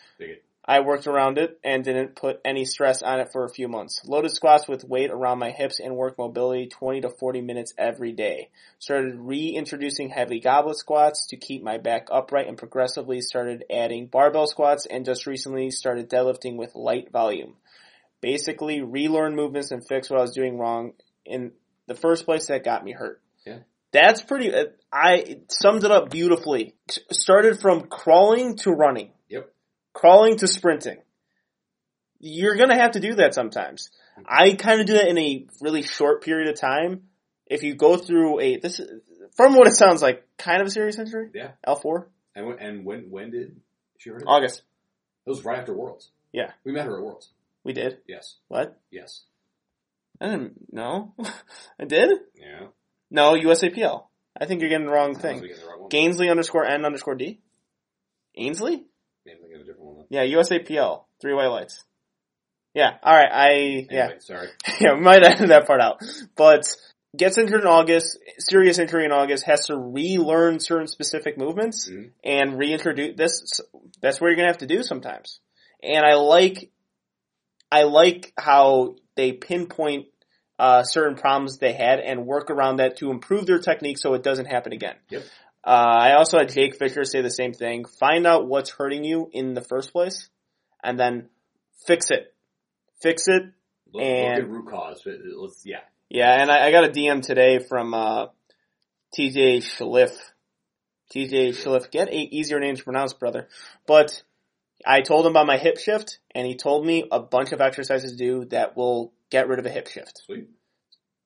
I worked around it and didn't put any stress on it for a few months. Loaded squats with weight around my hips and work mobility 20 to 40 minutes every day. Started reintroducing heavy goblet squats to keep my back upright and progressively started adding barbell squats and just recently started deadlifting with light volume. Basically relearn movements and fix what I was doing wrong in the first place that got me hurt. Yeah. That's pretty, uh, I summed it up beautifully. Started from crawling to running Yep. crawling to sprinting. You're gonna have to do that sometimes. I kind of do that in a really short period of time. If you go through a this, is- from what it sounds like, kind of a serious injury. Yeah. L four And when, and when when did she hurt it? August. It was right after Worlds. Yeah. We met her at Worlds. We did Yes. what? Yes. I didn't. No, I did. Yeah. No, USAPL. I think you're getting the wrong thing. the one. Gainsley underscore N underscore D. Ainsley? Maybe I'm a different one. Yeah, USAPL. Three white lights. Yeah. All right. I yeah. Sorry. yeah, we might edit that part out. But gets injured in August, serious injury in August, has to relearn certain specific movements Mhm. and reintroduce this. That's what you're gonna have to do sometimes. And I like, I like how they pinpoint uh, certain problems they had and work around that to improve their technique so it doesn't happen again. Yep. Uh, I also had Jake Fisher say the same thing. Find out what's hurting you in the first place, and then fix it. Fix it, Look, And- look at root cause. Let's, yeah. yeah, and I, I got a DM today from uh, TJ Schliff. TJ Schliff, get a easier name to pronounce, brother. But I told him about my hip shift, and he told me a bunch of exercises to do that will get rid of a hip shift. Sweet.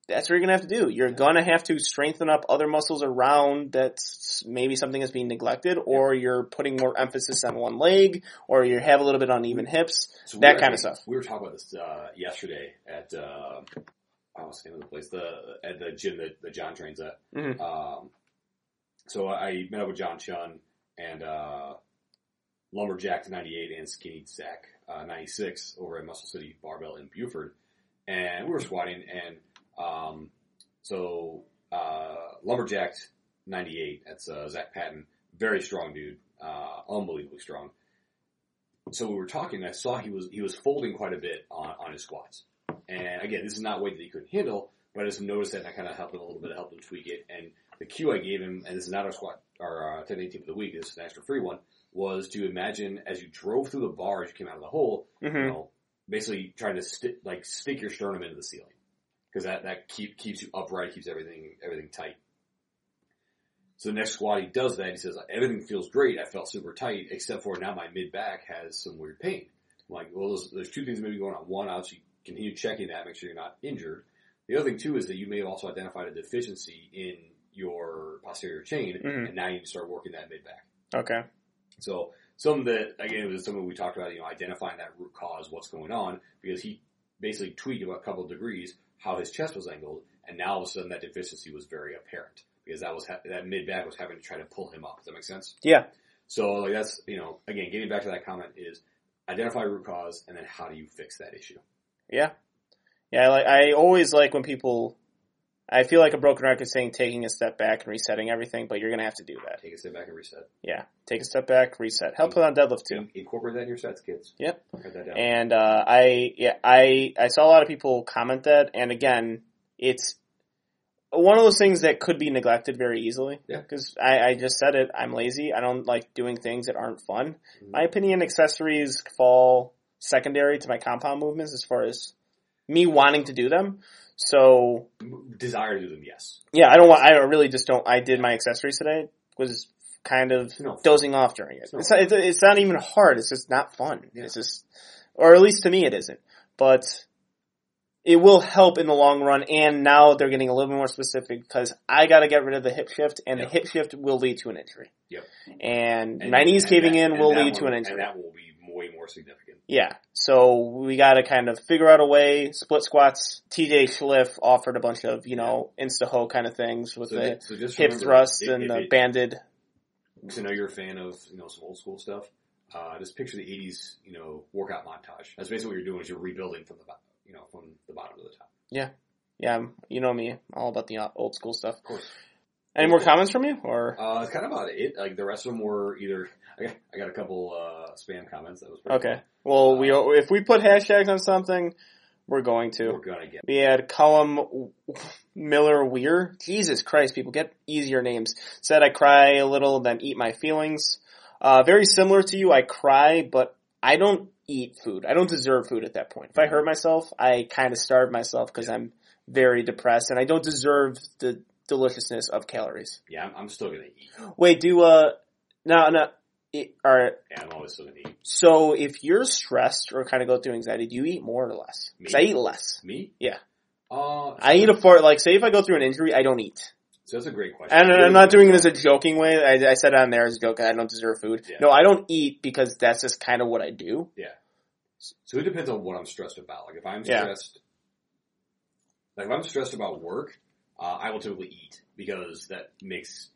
That's what you're gonna have to do. You're gonna have to strengthen up other muscles around that's maybe something is being neglected, or you're putting more emphasis on one leg, or you have a little bit uneven hips. So That kind of stuff. We were talking about this uh, yesterday at uh, oh, what's the name of the place? The at the gym that, that John trains at. Mhm. Um, so I met up with John Chun and uh, Lumberjack 98 and Skinny Zach uh, 96 over at Muscle City Barbell in Buford, and we were squatting and um, so uh, Lumberjack 98. That's uh, Zach Patton, very strong dude, uh, unbelievably strong so we were talking. and I saw he was he was folding quite a bit on on his squats. And again, this is not weight that he couldn't handle, but I just noticed that and I kind of helped him a little bit, helped him tweak it. And the cue I gave him, and this is not our squat, our uh, 10 18 of the week, this is an extra free one, was to imagine as you drove through the bar as you came out of the hole, hmm you know, basically trying to stick like stick your sternum into the ceiling because that that keep keeps you upright, keeps everything everything tight. So the next squat he does that. He says everything feels great. I felt super tight, except for now my mid back has some weird pain. I'm like, well, there's, there's two things maybe going on. One, obviously, continue checking that, make sure you're not injured. The other thing too is that you may have also identified a deficiency in your posterior chain, Mhm. and now you need to start working that mid back. Okay. So something that again it was something we talked about, you know, identifying that root cause, what's going on, because he basically tweaked about a couple of degrees how his chest was angled, and now all of a sudden that deficiency was very apparent because that was ha- that mid back was having to try to pull him up. Does that make sense? Yeah. So like that's you know again getting back to that comment is identify root cause and then how do you fix that issue? Yeah. Yeah, I like I always like when people I feel like a broken record saying taking a step back and resetting everything, but you're gonna have to do that. Take a step back and reset. Yeah. Take a step back, reset. Help put on deadlift too. Incorporate that in your sets, kids. Yep. Write that down. And uh I yeah, I I saw a lot of people comment that and again, it's one of those things that could be neglected very easily. Yeah. Because I, I just said it, I'm lazy. I don't like doing things that aren't fun. Mhm. My opinion, accessories fall secondary to my compound movements as far as me wanting to do them. So Desire to do them, yes. yeah, I don't want. I really just don't. I did my accessories today. Was kind of No. dozing off during it. No. It's not, it's, it's not even hard. It's just not fun. It's just, or at least to me, it isn't. but it will help in the long run. And now they're getting a little bit more specific because I got to get rid of the hip shift, and Yep. the hip shift will lead to an injury. Yep. And, And- my knees and caving that- in will lead to an injury. And that will be way more significant. Yeah. So we got to kind of figure out a way. Split squats. TJ Schliff offered a bunch of you know insta ho kind of things with So, the so just hip remember, thrust and the banded. Because I know you're a fan of you know some old school stuff. Uh, just picture the '80s, you know, workout montage. That's basically what you're doing. Is you're rebuilding from the bo- you know from the bottom to the top. Yeah, I'm- you know me, all about the old school stuff. Of course. Any more comments from you, or Uh, it's kind of about it. Like the rest of them were either. I got, a couple uh, spam comments. That was pretty okay? Well, we Uh, if we put hashtags on something, we're going to. We're gonna get. We had Cullum Miller Weir. Jesus Christ, people get easier names. Said I cry a little, then eat my feelings. Uh, very similar to you, I cry, but I don't eat food. I don't deserve food at that point. If I hurt myself, I kind of starve myself because I'm very depressed and I don't deserve the deliciousness of calories. Yeah, I'm, I'm still gonna eat. Wait, do, uh, no, no, it, alright, Yeah, I'm always still gonna eat. so if you're stressed or kind of go through anxiety, do you eat more or less? Because I eat less. Me? Yeah. Uh, I eat a fort, like say if I go through an injury, I don't eat. So that's a great question. And I'm not doing it as a joking way. I, I said on there as a joke. I don't deserve food. Yeah. No, I don't eat because that's just kind of what I do. Yeah. So it depends on what I'm stressed about. Like if I'm Yeah. stressed, like if I'm stressed about work, uh, I will typically eat because that makes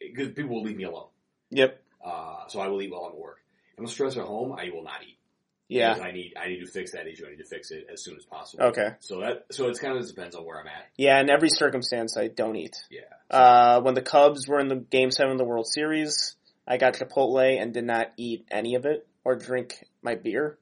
because people will leave me alone. Yep. Uh, so I will eat while I'm at work. If I'm stressed at home, I will not eat. Yeah. Because I need I need to fix that issue. I need to fix it as soon as possible. Okay. So that so it's kind of depends on where I'm at. Yeah. In every circumstance, I don't eat. Yeah. Uh, when the Cubs were in the Game Seven of the World Series, I got Chipotle and did not eat any of it or drink my beer.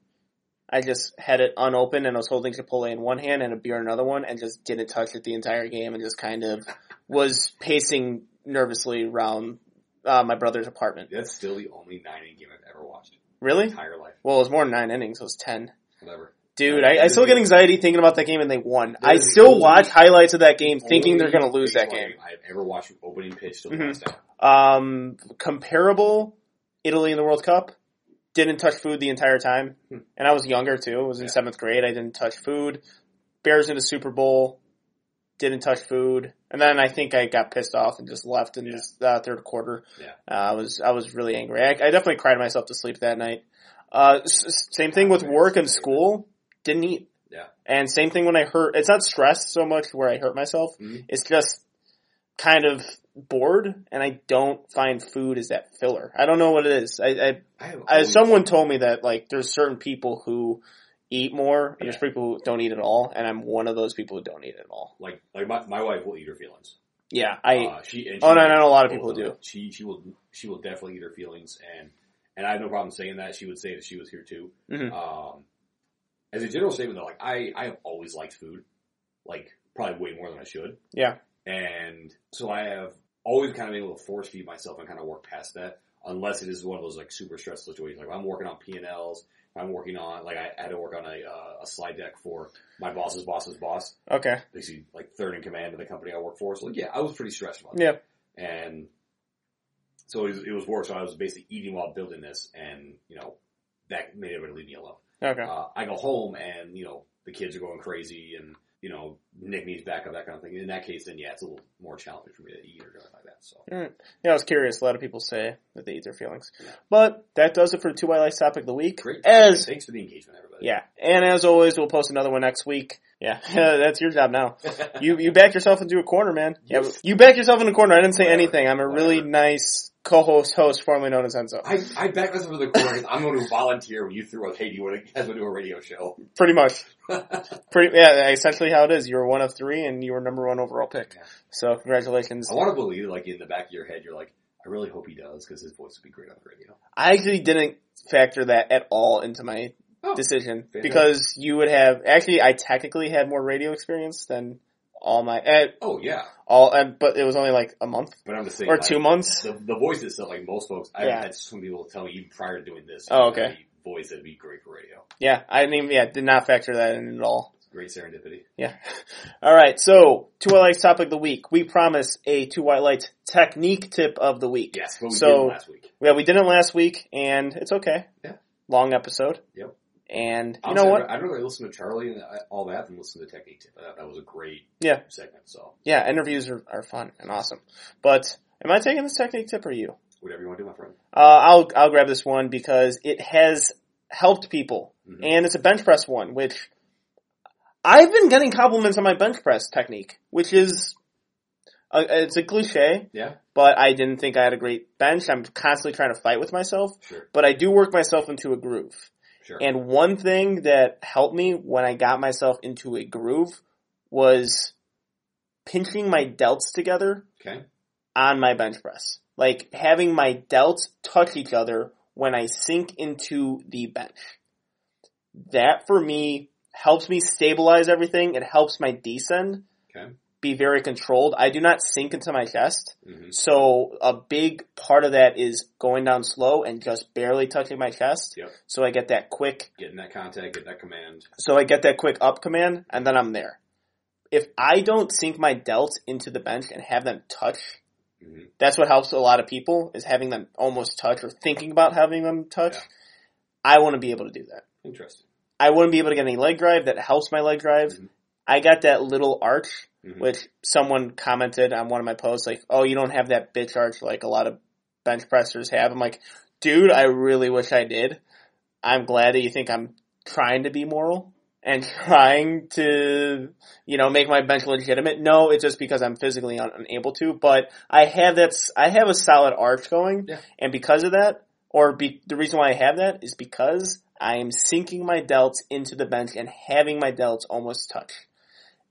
I just had it unopened and I was holding Chipotle in one hand and a beer in another one and just didn't touch it the entire game and just kind of was pacing nervously around uh, my brother's apartment. That's still the only nine inning game I've ever watched. Really? My entire life. Well, it was more than nine innings. It was ten. Whatever. Dude, I, I still get anxiety thinking about that game and they won. I still watch highlights of that game thinking they're going to lose that game. I've ever watched opening pitch Mhm. out. Um, comparable, Italy in the World Cup. Didn't touch food the entire time. Hmm. And I was younger too. I was in Yeah. seventh grade. I didn't touch food. Bears in the Super Bowl. Didn't touch food. And then I think I got pissed off and just left in Yeah. this uh, third quarter. Yeah. Uh, I was, I was really angry. I, I definitely cried myself to sleep that night. Uh, s- same thing with work and school. Didn't eat. Yeah. And same thing when I hurt. It's not stress so much where I hurt myself. Mhm. It's just kind of bored, and I don't find food as that filler. I don't know what it is. I, I, I I someone told me that like there's certain people who eat more, and there's people who don't eat at all, and I'm one of those people who don't eat at all. like like my, my wife will eat her feelings. Yeah, I. uh, she and oh, she no, I know a lot of people do. She she will she will definitely eat her feelings, and and I have no problem saying that. She would say that she was here too. Mhm. Um, as a general statement, though, like I I have always liked food, like probably way more than I should. Yeah. and so I have always kind of been able to force feed myself and kind of work past that, unless it is one of those like super stressful situations. Like I'm working on P and Ls. I'm working on like I had to work on a uh, a slide deck for my boss's boss's boss, Okay. basically like third in command of the company I work for. So like, yeah, I was pretty stressed about Yeah. that. And so it was, it was work. So I was basically eating while building this and, you know, that made everybody leave me alone. Okay. Uh, I go home and, you know, the kids are going crazy and, you know, Nick needs backup, that kind of thing. In that case, then yeah, it's a little more challenging for me to eat or something like that. So Yeah, I was curious. A lot of people say that they eat their feelings, but that does it for the two white lights topic of the week. great. As Thanks for the engagement, everybody. yeah, and as always, we'll post another one next week. Yeah, that's your job now. You you backed yourself into a corner, man. Yeah, you backed yourself in a corner. I didn't say Whatever. anything. I'm a really nice co-host, host, formerly known as Enzo. I, I back myself in the corner because I'm going to volunteer when you threw up, hey, do you want to guys want to do a radio show? Pretty much, pretty yeah. Essentially, how it is. You were one of three, and you were number one overall pick. Yeah. So congratulations. I want to believe, like, in the back of your head, you're like, I really hope he does because his voice would be great on the radio. I actually didn't factor that at all into my Oh, decision fantastic. because you would have actually. I technically had more radio experience than all my eh, Oh, yeah. all, and, but it was only like a month But I'm just saying, or like, two months. The, the voice itself, like most folks, I've Yeah. had some people tell me even prior to doing this, Oh, okay. voice that'd be great for radio. Yeah, I didn't yeah, did not factor that in at all. Great serendipity. Yeah. All right. So, two white lights topic of the week. We promise a two white lights technique tip of the week. Yes, but we So- did last week. Yeah, we did it last week, and it's okay. Yeah. Long episode. Yep. And you Honestly, know what? I'd, rather listen to Charlie and all that than listen to the Technique Tip. I thought that was a great Yeah. segment. So Yeah, interviews are, are fun and awesome. But am I taking this technique tip or you? whatever you want to do, my friend. Uh, I'll I'll grab this one because it has helped people, Mhm. and it's a bench press one, which I've been getting compliments on my bench press technique, which is uh, it's a cliche, Yeah, but I didn't think I had a great bench. I'm constantly trying to fight with myself, sure, but I do work myself into a groove. Sure. And one thing that helped me when I got myself into a groove was pinching my delts together okay, on my bench press. Like having my delts touch each other when I sink into the bench. That for me helps me stabilize everything. It helps my descend okay. Be very controlled. I do not sink into my chest. hmm So a big part of that is going down slow and just barely touching my chest. Yep. So I get that quick Getting that contact, get that command. so I get that quick up command and then I'm there. If I don't sink my delts into the bench and have them touch, hmm that's what helps a lot of people is having them almost touch or thinking about having them touch. Yeah. I want to be able to do that. Interesting. I wouldn't be able to get any leg drive that helps my leg drive. Mhm. I got that little arch, Mhm. which someone commented on one of my posts, like, "Oh, you don't have that bitch arch like a lot of bench pressers have." I'm like, dude, I really wish I did. I'm glad that you think I'm trying to be moral and trying to, you know, make my bench legitimate. No, it's just because I'm physically un- unable to. But I have that. I have a solid arch going, Yeah. and because of that, or be, the reason why I have that is because I am sinking my delts into the bench and having my delts almost touch.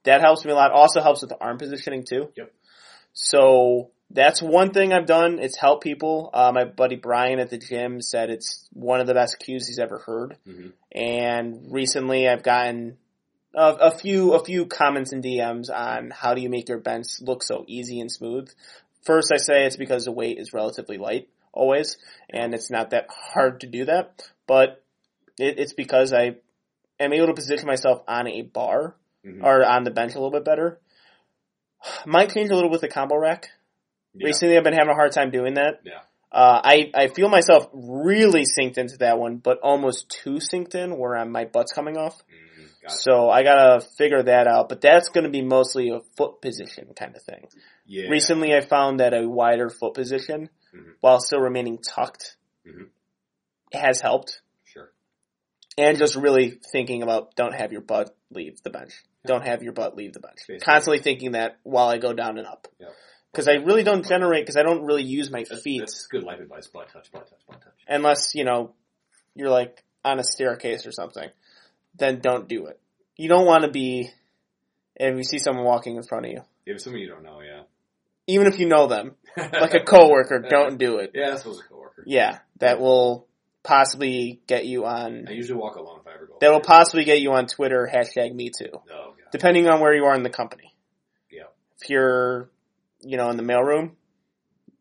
That helps me a lot. Also helps with the arm positioning too. Yep. So that's one thing I've done. It's helped people. Uh, my buddy Brian at the gym said it's one of the best cues he's ever heard. hmm And recently I've gotten a, a few, a few comments and DMs on how do you make your bench look so easy and smooth. First I say it's because the weight is relatively light always and it's not that hard to do that, but it, it's because I am able to position myself on a bar hmm or on the bench a little bit better. Might change a little with the combo rack. Yeah. Recently, I've been having a hard time doing that. Yeah. Uh, I I feel myself really synced into that one, but almost too synced in where I'm, my butt's coming off. Mhm. Gotcha. So I gotta figure that out. But that's going to be mostly a foot position kind of thing. Yeah. Recently, I found that a wider foot position, Mhm. while still remaining tucked, Mhm. has helped. Sure. And just really thinking about don't have your butt leave the bench. Don't have your butt leave the bench. Basically. Constantly thinking that while I go down and up. Because I really don't generate, because I don't really use my That's, feet that's good life advice. Butt touch, butt touch, butt touch. unless, you know, you're like on a staircase or something. Then don't do it. You don't want to be, if you see someone walking in front of you, If someone you don't know, yeah. even if you know them, like a coworker, don't do it. Yeah, that's supposed to coworker. Yeah, that will possibly get you on, I usually walk alone if I ever go. that will possibly get you on Twitter, hashtag me too. Oh god. depending on where you are in the company. Yeah. If you're, you know, in the mailroom,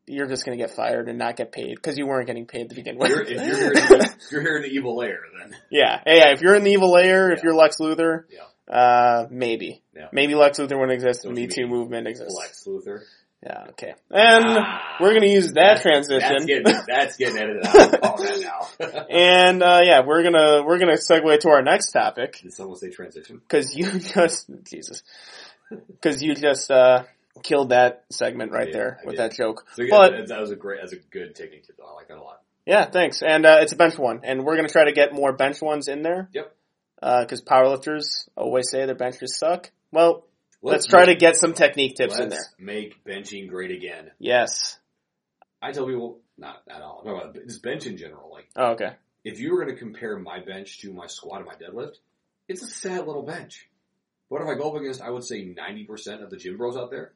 you're just going to get fired and not get paid because you weren't getting paid to begin with. You're, if you're here, in you're here in the evil layer, then yeah, yeah. If you're in the evil layer, if you're Lex Luthor, Yeah. uh, maybe, Yeah. maybe Lex Luthor wouldn't exist. The Me Too movement exists. Lex Luthor. Yeah, okay. And Ah. we're going to use that That's- transition. That's getting, that's getting edited out. That now. and uh, yeah, we're gonna we're gonna segue to our next topic Did someone say transition? because you just Jesus, because you just uh, killed that segment right there I with did. that joke. So yeah, But- that, that was a great, that's a good technique though. I like that a lot. Yeah, thanks. And uh, it's a bench one, and we're gonna try to get more bench ones in there. Yep. Because powerlifters always say their benches suck. Well, let's, try to get some technique tips in there. Let's make benching great again. Yes. I tell people, not at all. I'm talking about this bench in general. Like, Oh, okay. if you were going to compare my bench to my squat and my deadlift, it's a sad little bench. But if I go up against, I would say 90% of the gym bros out there,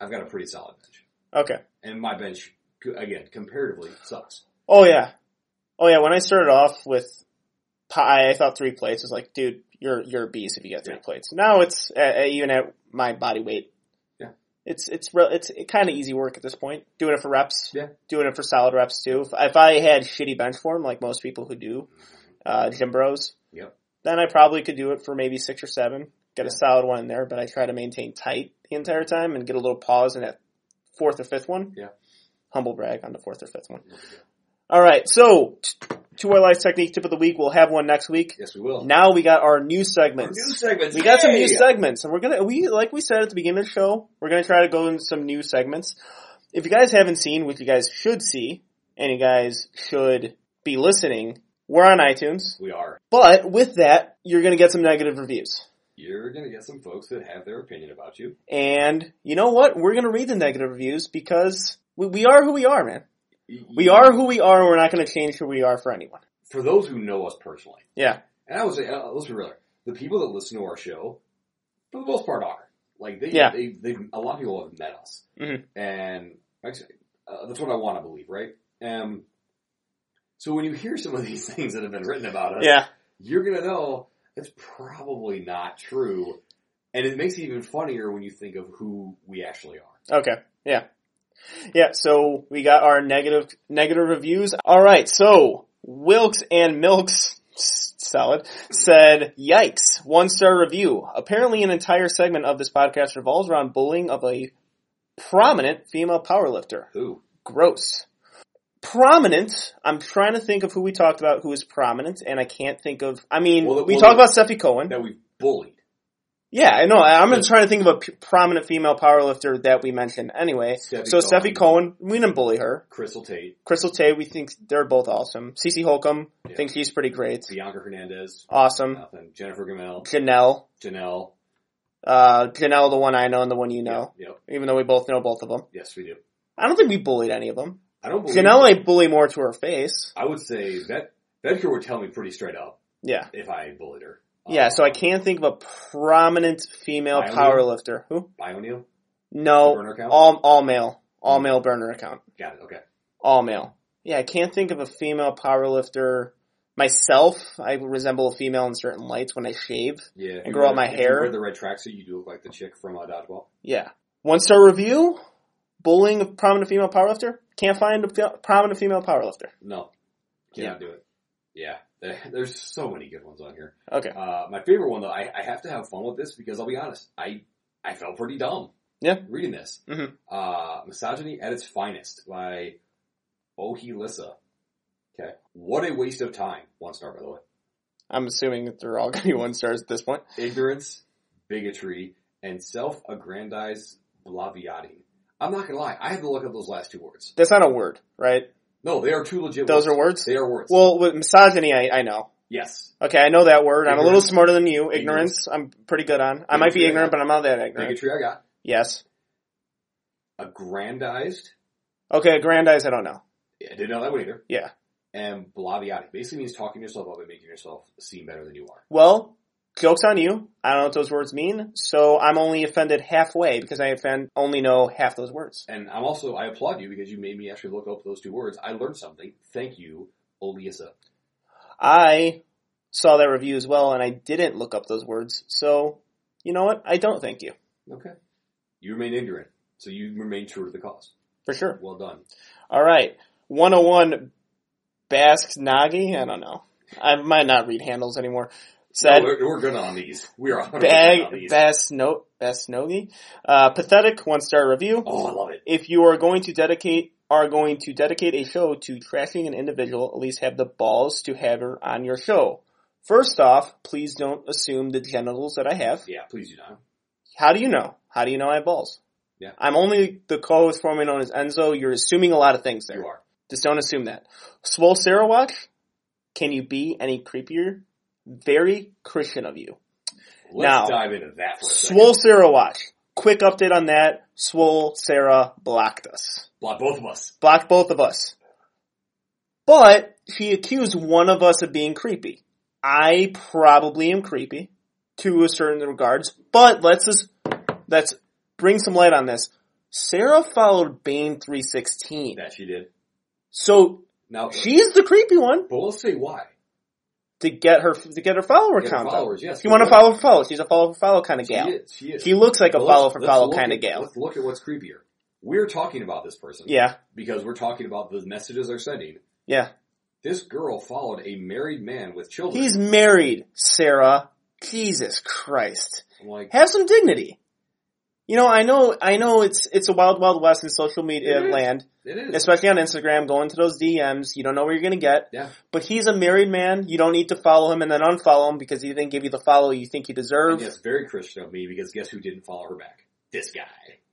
I've got a pretty solid bench. Okay. And my bench, again, comparatively, sucks. Oh yeah. Oh yeah. When I started off with pie, I thought three plates was like, dude, you're you're a beast if you get three Yeah. plates. Now it's uh, even at my body weight. Yeah. It's it's real. It's kind of easy work at this point. Doing it for reps. Yeah. Doing it for solid reps too. If, if I had shitty bench form like most people who do, uh, gym bros, Yep. then I probably could do it for maybe six or seven. Get a solid one in there, but I try to maintain tight the entire time and get a little pause in that fourth or fifth one. Yeah. Humble brag on the fourth or fifth one. All right, so Two White Lights Technique Tip of the Week. We'll have one next week. Yes, we will. Now we got our new Our segments. new segments. We got some new segments, and we're gonna we like we said at the beginning of the show, we're gonna try to go in some new segments. If you guys haven't seen, which you guys should see, and you guys should be listening, we're on iTunes. We are. But with that, you're gonna get some negative reviews. You're gonna get some folks that have their opinion about you. And you know what? We're gonna read the negative reviews because we, we are who we are, man. We are who we are. And we're not gonna change who we are for anyone. For those who know us personally, Yeah. and I would say, uh, let's be real. The people that listen to our show, for the most part, are like they, Yeah. they, they a lot of people have met us, Mhm. and actually, uh, that's what I want to believe, right? Um, so when you hear some of these things that have been written about us, Yeah. you're gonna know it's probably not true, and it makes it even funnier when you think of who we actually are. Okay. Yeah. Yeah, so we got our negative negative reviews. Alright, so Wilks and Milks solid said, Yikes, one star review. Apparently an entire segment of this podcast revolves around bullying of a prominent female powerlifter. Who? Gross. Prominent, I'm trying to think of who we talked about who is prominent, and I can't think of, I mean, Well, we well, talked about Stefi Cohen. That we've bullied. Yeah, I know. I'm Yeah. trying to think of a p- prominent female powerlifter that we mentioned anyway. Stefi so Cohen. Stefi Cohen, we didn't bully her. Crystal Tate, Crystal Tay, we think they're both awesome. Cece Holcomb, Yeah. think she's pretty great. Bianca Hernandez, Awesome. nothing. Jennifer Gamel, Janelle, Janelle. uh, Janelle, the one I know and the one you know, Yep, yep. even though we both know both of them. Yes, we do. I don't think we bullied any of them. I don't believe. Janelle, I bully more to her face. I would say that Vedker would tell me pretty straight up Yeah. if I bullied her. Yeah, so I can't think of a prominent female powerlifter. Who? Bioneal No, burner account. all, all male. All male burner account. Got it. Okay. All male. Yeah, I can't think of a female powerlifter. Myself, I resemble a female in certain lights when I shave. Yeah. And grow out my if you hair. wear the red tracksuit, you do look like the chick from uh, Dodgeball. Yeah. One star review. Bullying a prominent female powerlifter. Can't find a prominent female powerlifter. No, cannot do it. Yeah. There- There's so many good ones on here. Okay. Uh, my favorite one though, I, I have to have fun with this because I'll be honest, I I felt pretty dumb. Yeah. Reading this. Mhm. Uh, Misogyny at its finest by Ohi Lissa. Okay. What a waste of time. One star by the way. I'm assuming that they're all going to be one stars at this point. Ignorance, bigotry, and self-aggrandized blaviating. I'm not gonna lie, I had to look up those last two words. That's not a word, right? No, they are two legit Those words. are words? They are words. Well, with misogyny, I, I know. yes. Okay, I know that word. I'm a little smarter than you. Ignorance. Ignorance, I'm pretty good on. I might be ignorant, but I'm not that ignorant. Bigotry I got. Yes. Aggrandized. Okay, aggrandized, I don't know. Yeah, I didn't know that one either. Yeah. And blaviating basically means talking yourself up and making yourself seem better than you are. Well, joke's on you. I don't know what those words mean, so I'm only offended halfway because I offend, only know half those words. And I'm also, I applaud you because you made me actually look up those two words. I learned something. Thank you, Oliasa. I saw that review as well, and I didn't look up those words, so you know what? I don't thank you. Okay. You remain ignorant, so you remain true to the cause. For sure. Well done. All right. 101 Basque Nagi? I don't know. I might not read handles anymore. Said No, we're, we're good on these. We are 100% on Bag these. Basno Basnogi. Uh, pathetic one star review. Oh, I love it. If you are going to dedicate are going to dedicate a show to trashing an individual, at least have the balls to have her on your show. First off, please don't assume the genitals that I have. Yeah, please do not. How do you know? How do you know I have balls? Yeah. I'm only the co-host formerly known as Enzo. You're assuming a lot of things there. You are. Just don't assume that. Swole Sarah watch. Can you be any creepier? Very Christian of you. Let's Now, dive into that for a second. Swole Sarah watch. Quick update on that. Swole Sarah blocked us. Blocked both of us. Blocked both of us. But she accused one of us of being creepy. I probably am creepy to a certain regards, but let's just let's bring some light on this. Sarah followed Bane 316. That she did. So Now, she's the creepy one but let's say why. To get her to get her follower Get her count followers, up. yes. If you want to follow for follow, she's a follow for follow kind of She gal. is. She is. She looks like a follow for follow kind of gal. Let's look at what's creepier. We're talking about this person. Yeah, Because we're talking about the messages they're sending. yeah. This girl followed a married man with children. He's married, Sarah. Jesus Christ. Like, Have some dignity. You know, I know, I know it's, it's a wild, wild west in social media It is. land, It is. especially on Instagram, going to those DMs. You don't know where you're gonna get. Yeah. But he's a married man. You don't need to follow him and then unfollow him because he didn't give you the follow you think you deserve. And yes, very Christian of me because guess who didn't follow her back? This guy.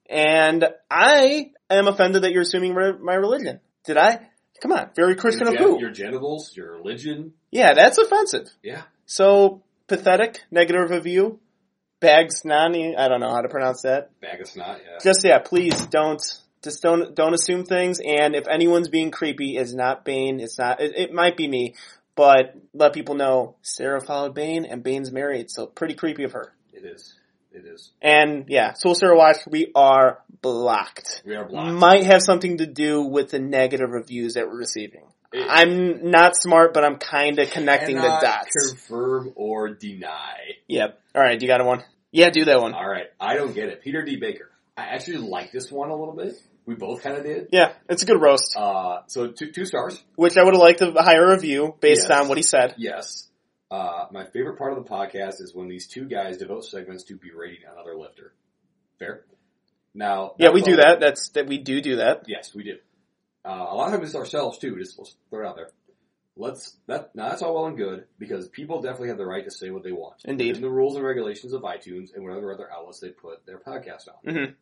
And I am offended that you're assuming re- my religion. Did I? Come on, very Christian your, of gen- who? your genitals, your religion. Yeah, that's offensive. Yeah. So pathetic, negative review, bags nani. I don't know how to pronounce that. Bag of snot. Yeah. Just yeah, please don't. Just don't don't assume things. And if anyone's being creepy, it's not Bane. It's not. It, it might be me, but let people know Sarah followed Bane, and Bane's married, so pretty creepy of her. it is. It is. And yeah, Soul Sarah Watch, we are blocked. We are blocked. Might have something to do with the negative reviews that we're receiving. It- I'm not smart, but I'm kind of connecting the dots. Confirm or deny. Yep. All right, you got a one? Yeah, do that one. All right. I don't get it. Peter D. Baker. I actually like this one a little bit. We both kind of did. Yeah, it's a good roast, Uh, so two, two stars. which I would have liked a higher review based Yes. on what he said. Yes. Uh, my favorite part of the podcast is when these two guys devote segments to berating another lifter. Fair. Now, Yeah, we do that. That's that we do do that. Yes, we do. Uh, a lot of times it's ourselves too. Just let's throw it out there. Let's that now that's all well and good because people definitely have the right to say what they want. Indeed. In the rules and regulations of iTunes and whatever other outlets they put their podcast on. Mhm.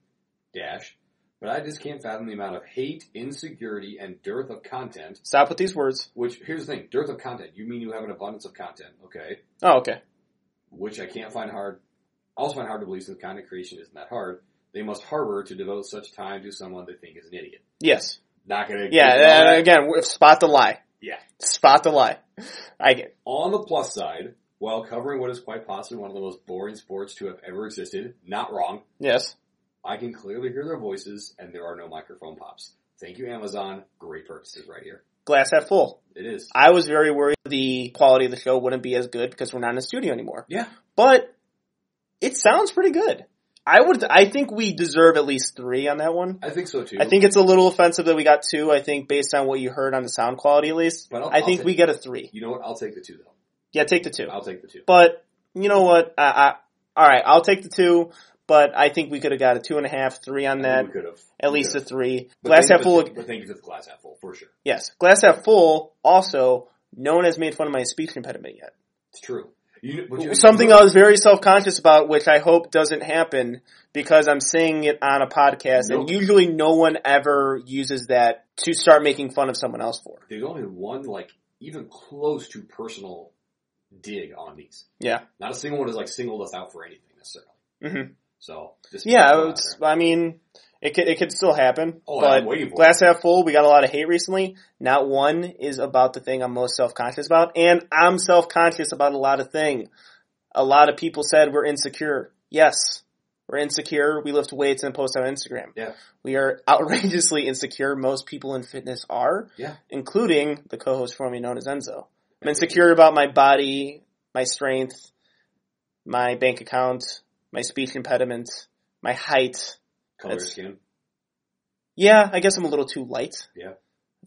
Dash. But I just can't fathom the amount of hate, insecurity, and dearth of content. Stop with these words. Which here's the thing: dearth of content. You mean you have an abundance of content, okay? Oh, okay. Which I can't find hard. I also find hard to believe since content creation isn't that hard. They must harbor to devote such time to someone they think is an idiot. Yes. Not gonna. Yeah. give all that. again, spot the lie. Yeah. Spot the lie. I get. On the plus side, while covering what is quite possibly one of the most boring sports to have ever existed, not wrong, Yes. I can clearly hear their voices and there are no microphone pops. Thank you, Amazon. Great purchases right here. Glass half full. It is. I was very worried the quality of the show wouldn't be as good because we're not in a studio anymore. Yeah. But it sounds pretty good. I would. I think we deserve at least three on that one. I think so too. I think it's a little offensive that we got two. I think based on what you heard on the sound quality, at least, But I'll- I think we take- get a three. You know what? I'll take the two though. Yeah, take the two. I'll take the two. But you know what? I, I, all right, I'll take the two. But I think we could have got a two and a half, three on that. we could have. At least a three. But Glass half full. But thank you for the glass half full for sure. Yes, glass half full. Also, no one has made fun of my speech impediment yet. It's true. You, Something I was very self conscious about, which I hope doesn't happen because I'm saying it on a podcast, and usually no one ever uses that to start making fun of someone else for. There's only one like even close to personal dig on these. Yeah. Not a single one has like singled us out for anything necessarily. hmm So just Yeah, throw it out it's. I mean, it could it could still happen. Oh, but I'm waiting for glass half full. We got a lot of hate recently. Not one is about the thing I'm most self conscious about, and I'm self conscious about a lot of things. A lot of people said we're insecure. Yes, we're insecure. We lift weights and post on Instagram. Yeah. We are outrageously insecure. Most people in fitness are. Yeah. Including the co-host for me known as Enzo. I'm insecure about my body, my strength, my bank account, my speech impediment, my height. Color it's- skin. Yeah, I guess I'm a little too light. Yeah.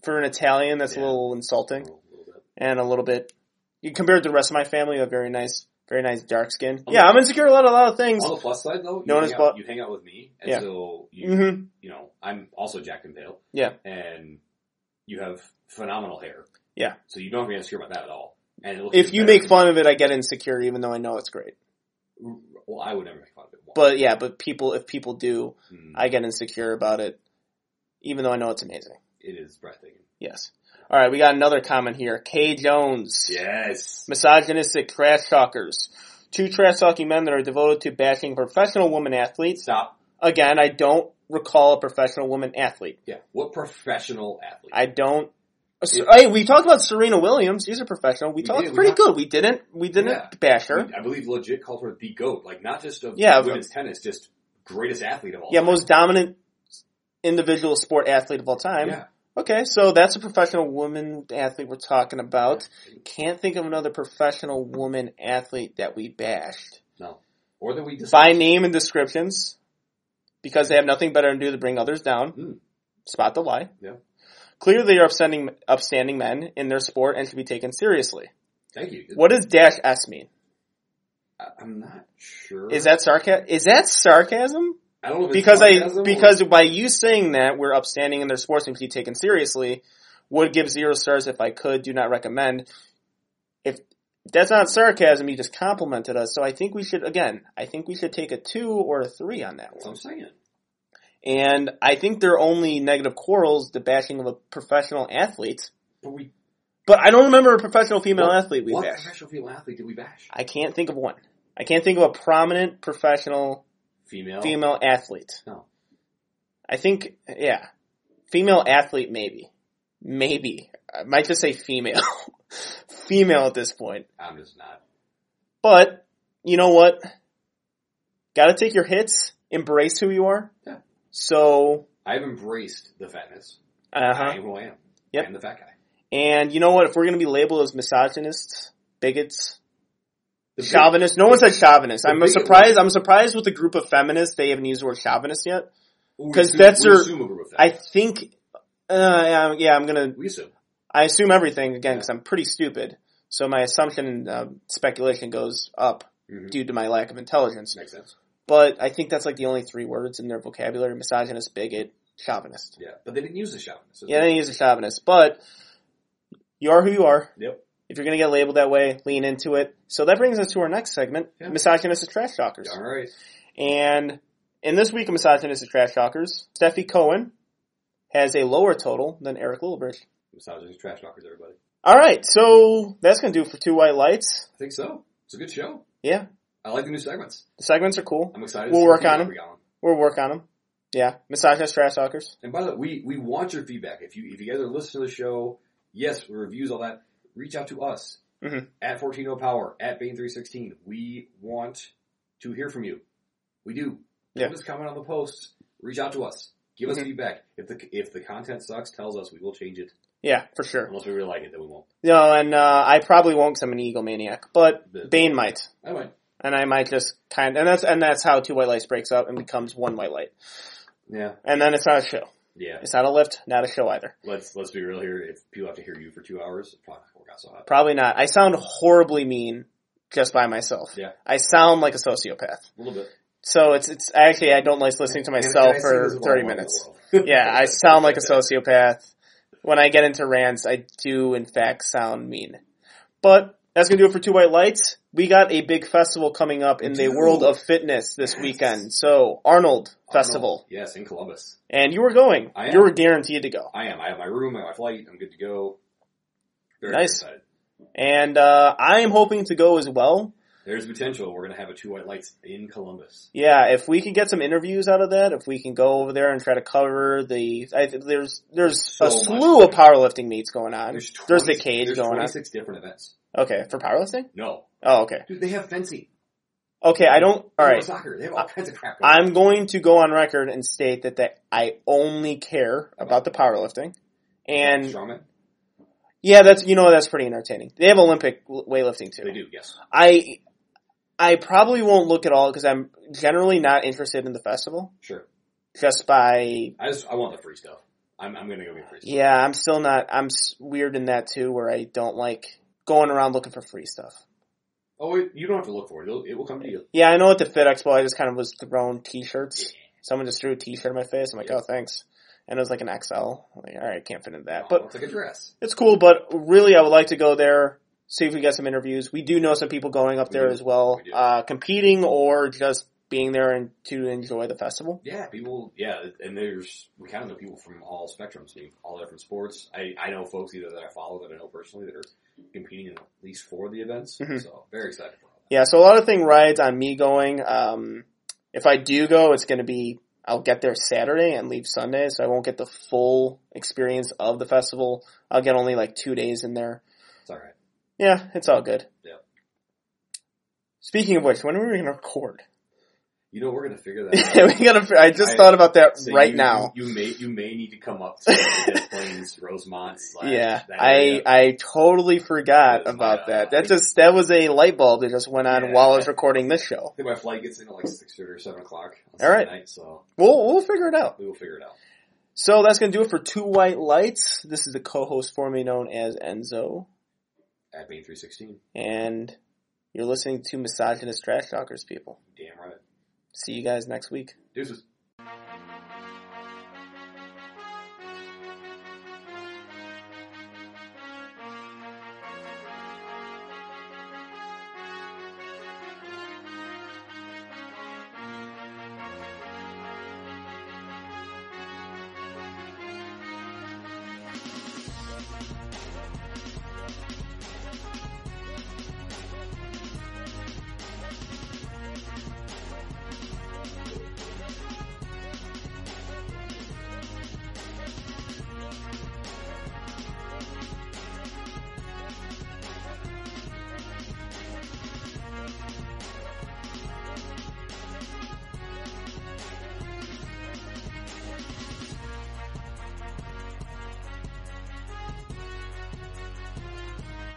For an Italian, that's Yeah. a little A insulting. little, little bit. And a little bit, you compared to the rest of my family, a very nice, very nice dark skin. Oh. Yeah, I'm insecure a lot, a lot of things. On the plus side though, you, hang out, you hang out with me, and Yeah. so you hmm you know I'm also jacked and pale. Yeah. and you have phenomenal hair. Yeah. so you don't have to be insecure about that at all. And If you make fun of it, I get insecure, even though I know it's great. well, I would never make fun of it. But yeah, but people, if people do, Hmm, I get insecure about it, even though I know it's amazing. it is breathtaking. Yes. All right, we got another comment here. K Jones. Yes, Misogynistic trash talkers. Two trash talking men that are devoted to bashing professional women athletes. stop. Again, I don't recall a professional woman athlete. Yeah, what professional athlete? I don't. Hey, we talked about Serena Williams. She's a professional. We, We talked did, pretty talked- good. We didn't. We didn't Yeah. bash her. I believe legit called her the goat, like not just of Yeah, women's tennis, just greatest athlete of all. Yeah, time. most dominant individual sport athlete of all time. Yeah. Okay, so that's a professional woman athlete we're talking about. Can't think of another professional woman athlete that we bashed. No, or that we discussed. By name and descriptions, because they have nothing better to do to bring others down. Hmm. Spot the lie. Yeah. Clearly, they are upstanding, upstanding men in their sport and should be taken seriously. Thank you. What does dash S mean? I- I'm not sure. Is that sarcasm? Is that sarcasm? I don't know because I sarcasm or- because by you saying that we're upstanding in their sports to be taken seriously, would give zero stars if I could. Do not recommend. If that's not sarcasm, you just complimented us. So I think we should again. I think we should take a two or a three on that That's what one. I'm saying. And I think their only negative quarrels the bashing of a professional athlete. But we But I don't remember a professional female what, athlete we what bashed. professional female athlete did we bash? I can't think of one. I can't think of a prominent professional Female. female athlete. No. I think, yeah. Female athlete, maybe. Maybe. I might just say female. female at this point. I'm just not. But, you know what? Gotta take your hits, embrace who you are. Yeah. So, I've embraced the fatness. Uh-huh. I am who I am. Yep. I am the fat guy. And you know what? If we're gonna be labeled as misogynists, bigots, The big- chauvinists, no one said chauvinist. I'm surprised, I'm surprised with the group of feminists, they haven't used the word chauvinist yet. Because that's their- assume a group of I think, uh, yeah, yeah, I'm gonna we assume. I assume everything again because I'm pretty stupid. So my assumption and uh, speculation goes up Mhm. due to my lack of intelligence. Makes sense. But I think that's like the only three words in their vocabulary: misogynist, bigot, chauvinist. Yeah, but they didn't use the chauvinist. Yeah, they didn't use the chauvinist, but you are who you are. Yep. If you're going to get labeled that way, lean into it. So that brings us to our next segment: Yeah. misogynist trash talkers. All right. And in this week of misogynist trash talkers, Stefi Cohen has a lower total than Eric Lilliebridge. Misogynist trash talkers, everybody. All right, so that's going to do it for two white lights. I think so. It's a good show. Yeah, I like the new segments. the segments are cool. I'm excited. We'll to work on them. we got on. We'll work on them. Yeah, misogynist trash talkers. And by the way, we, we want your feedback. If you if you guys are listening to the show, yes, we reviews, all that, reach out to us Mhm. at 140 Power, at Bane316. We want to hear from you. We do. Yeah. Just comment on the posts. Reach out to us. Give us Mhm. feedback. If the if the content sucks, tells us we will change it. Yeah, for sure. Unless we really like it, then we won't. No, and uh, I probably won't because I'm an egomaniac, but The- Bane might, I might. And I might just kind and that's and that's how two white lights breaks up and becomes one white light, Yeah. and then it's not a show. Yeah. It's not a lift, not a show either. Let's let's be real here. If people have to hear you for two hours, probably not work out so hot. Probably not. I sound horribly mean just by myself. Yeah. I sound like a sociopath. A little bit. So it's it's actually I don't like listening to myself for this with all thirty minutes. yeah, I sound like a sociopath. When I get into rants, I do in fact sound mean. But that's gonna do it for Two White Lights. We got a big festival coming up in the world of fitness this Yes. weekend. So Arnold Festival, Arnold. Yes, in Columbus. and you were going. I am. You were guaranteed to go. I am. I have my room, I have my flight. I'm good to go. Very Nice. excited. And uh, I am hoping to go as well. There's potential. We're gonna have a two white lights in Columbus. Yeah, if we can get some interviews out of that, if we can go over there and try to cover the, I, there's there's So a slew of powerlifting meets going on. There's, There's the cage there's going on. 26 different events. Okay, for powerlifting? No, Oh, okay. dude, they have fencing. Okay, I don't. All right. They have soccer. They have all kinds of crap. Going. I'm going to go on record and state that that I only care about the powerlifting, and strongman. yeah, that's you know that's pretty entertaining. They have Olympic weightlifting too. They do. Yes. I I probably won't look at all because I'm generally not interested in the festival. Sure. Just by I just I want the free stuff. I'm I'm gonna go get free stuff. yeah, I'm still not. I'm weird in that too, where I don't like going around looking for free stuff. Oh, wait, you don't have to look for it. It'll, it will come to you. Yeah, I know at the Fit Expo, I just kind of was thrown T-shirts. Someone just threw a T-shirt in my face. I'm like, Yeah. oh, thanks. And it was like an XL. I'm like, all right, can't fit in that, Oh, but it's like a dress. it's cool. But really, I would like to go there, see if we get some interviews. We do know some people going up We there do. as well, We uh, competing or just being there and to enjoy the festival. Yeah, people. Yeah, and there's we kind of know people from all spectrums, all different sports. I I know folks either that I follow that I know personally that are competing in at least four of the events. Mhm. So very excited for all that. Yeah, so a lot of thing rides on me going. Um, if I do go, it's going to be I'll get there Saturday and leave Sunday, so I won't get the full experience of the festival. I'll get only like two days in there. It's all right. Yeah, it's all good. Yeah. Speaking of which, when are we going to record? You know we're gonna figure that out. we gotta. I just I- thought about that So right you- now. You, you may you may need to come up to Des Plaines, Rosemont. Yeah, I. I totally forgot about that. uh, That just that was a light bulb that just went on Yeah. while I was recording this show. I think my flight gets in at like six or seven o'clock on All night, so We'll we'll figure it out. we will figure it out. So that's gonna do it for two white lights. This is the co-host formerly known as Enzo, At Bane three sixteen. and you're listening to misogynist trash talkers. People, Damn right. See you guys next week. Deuces.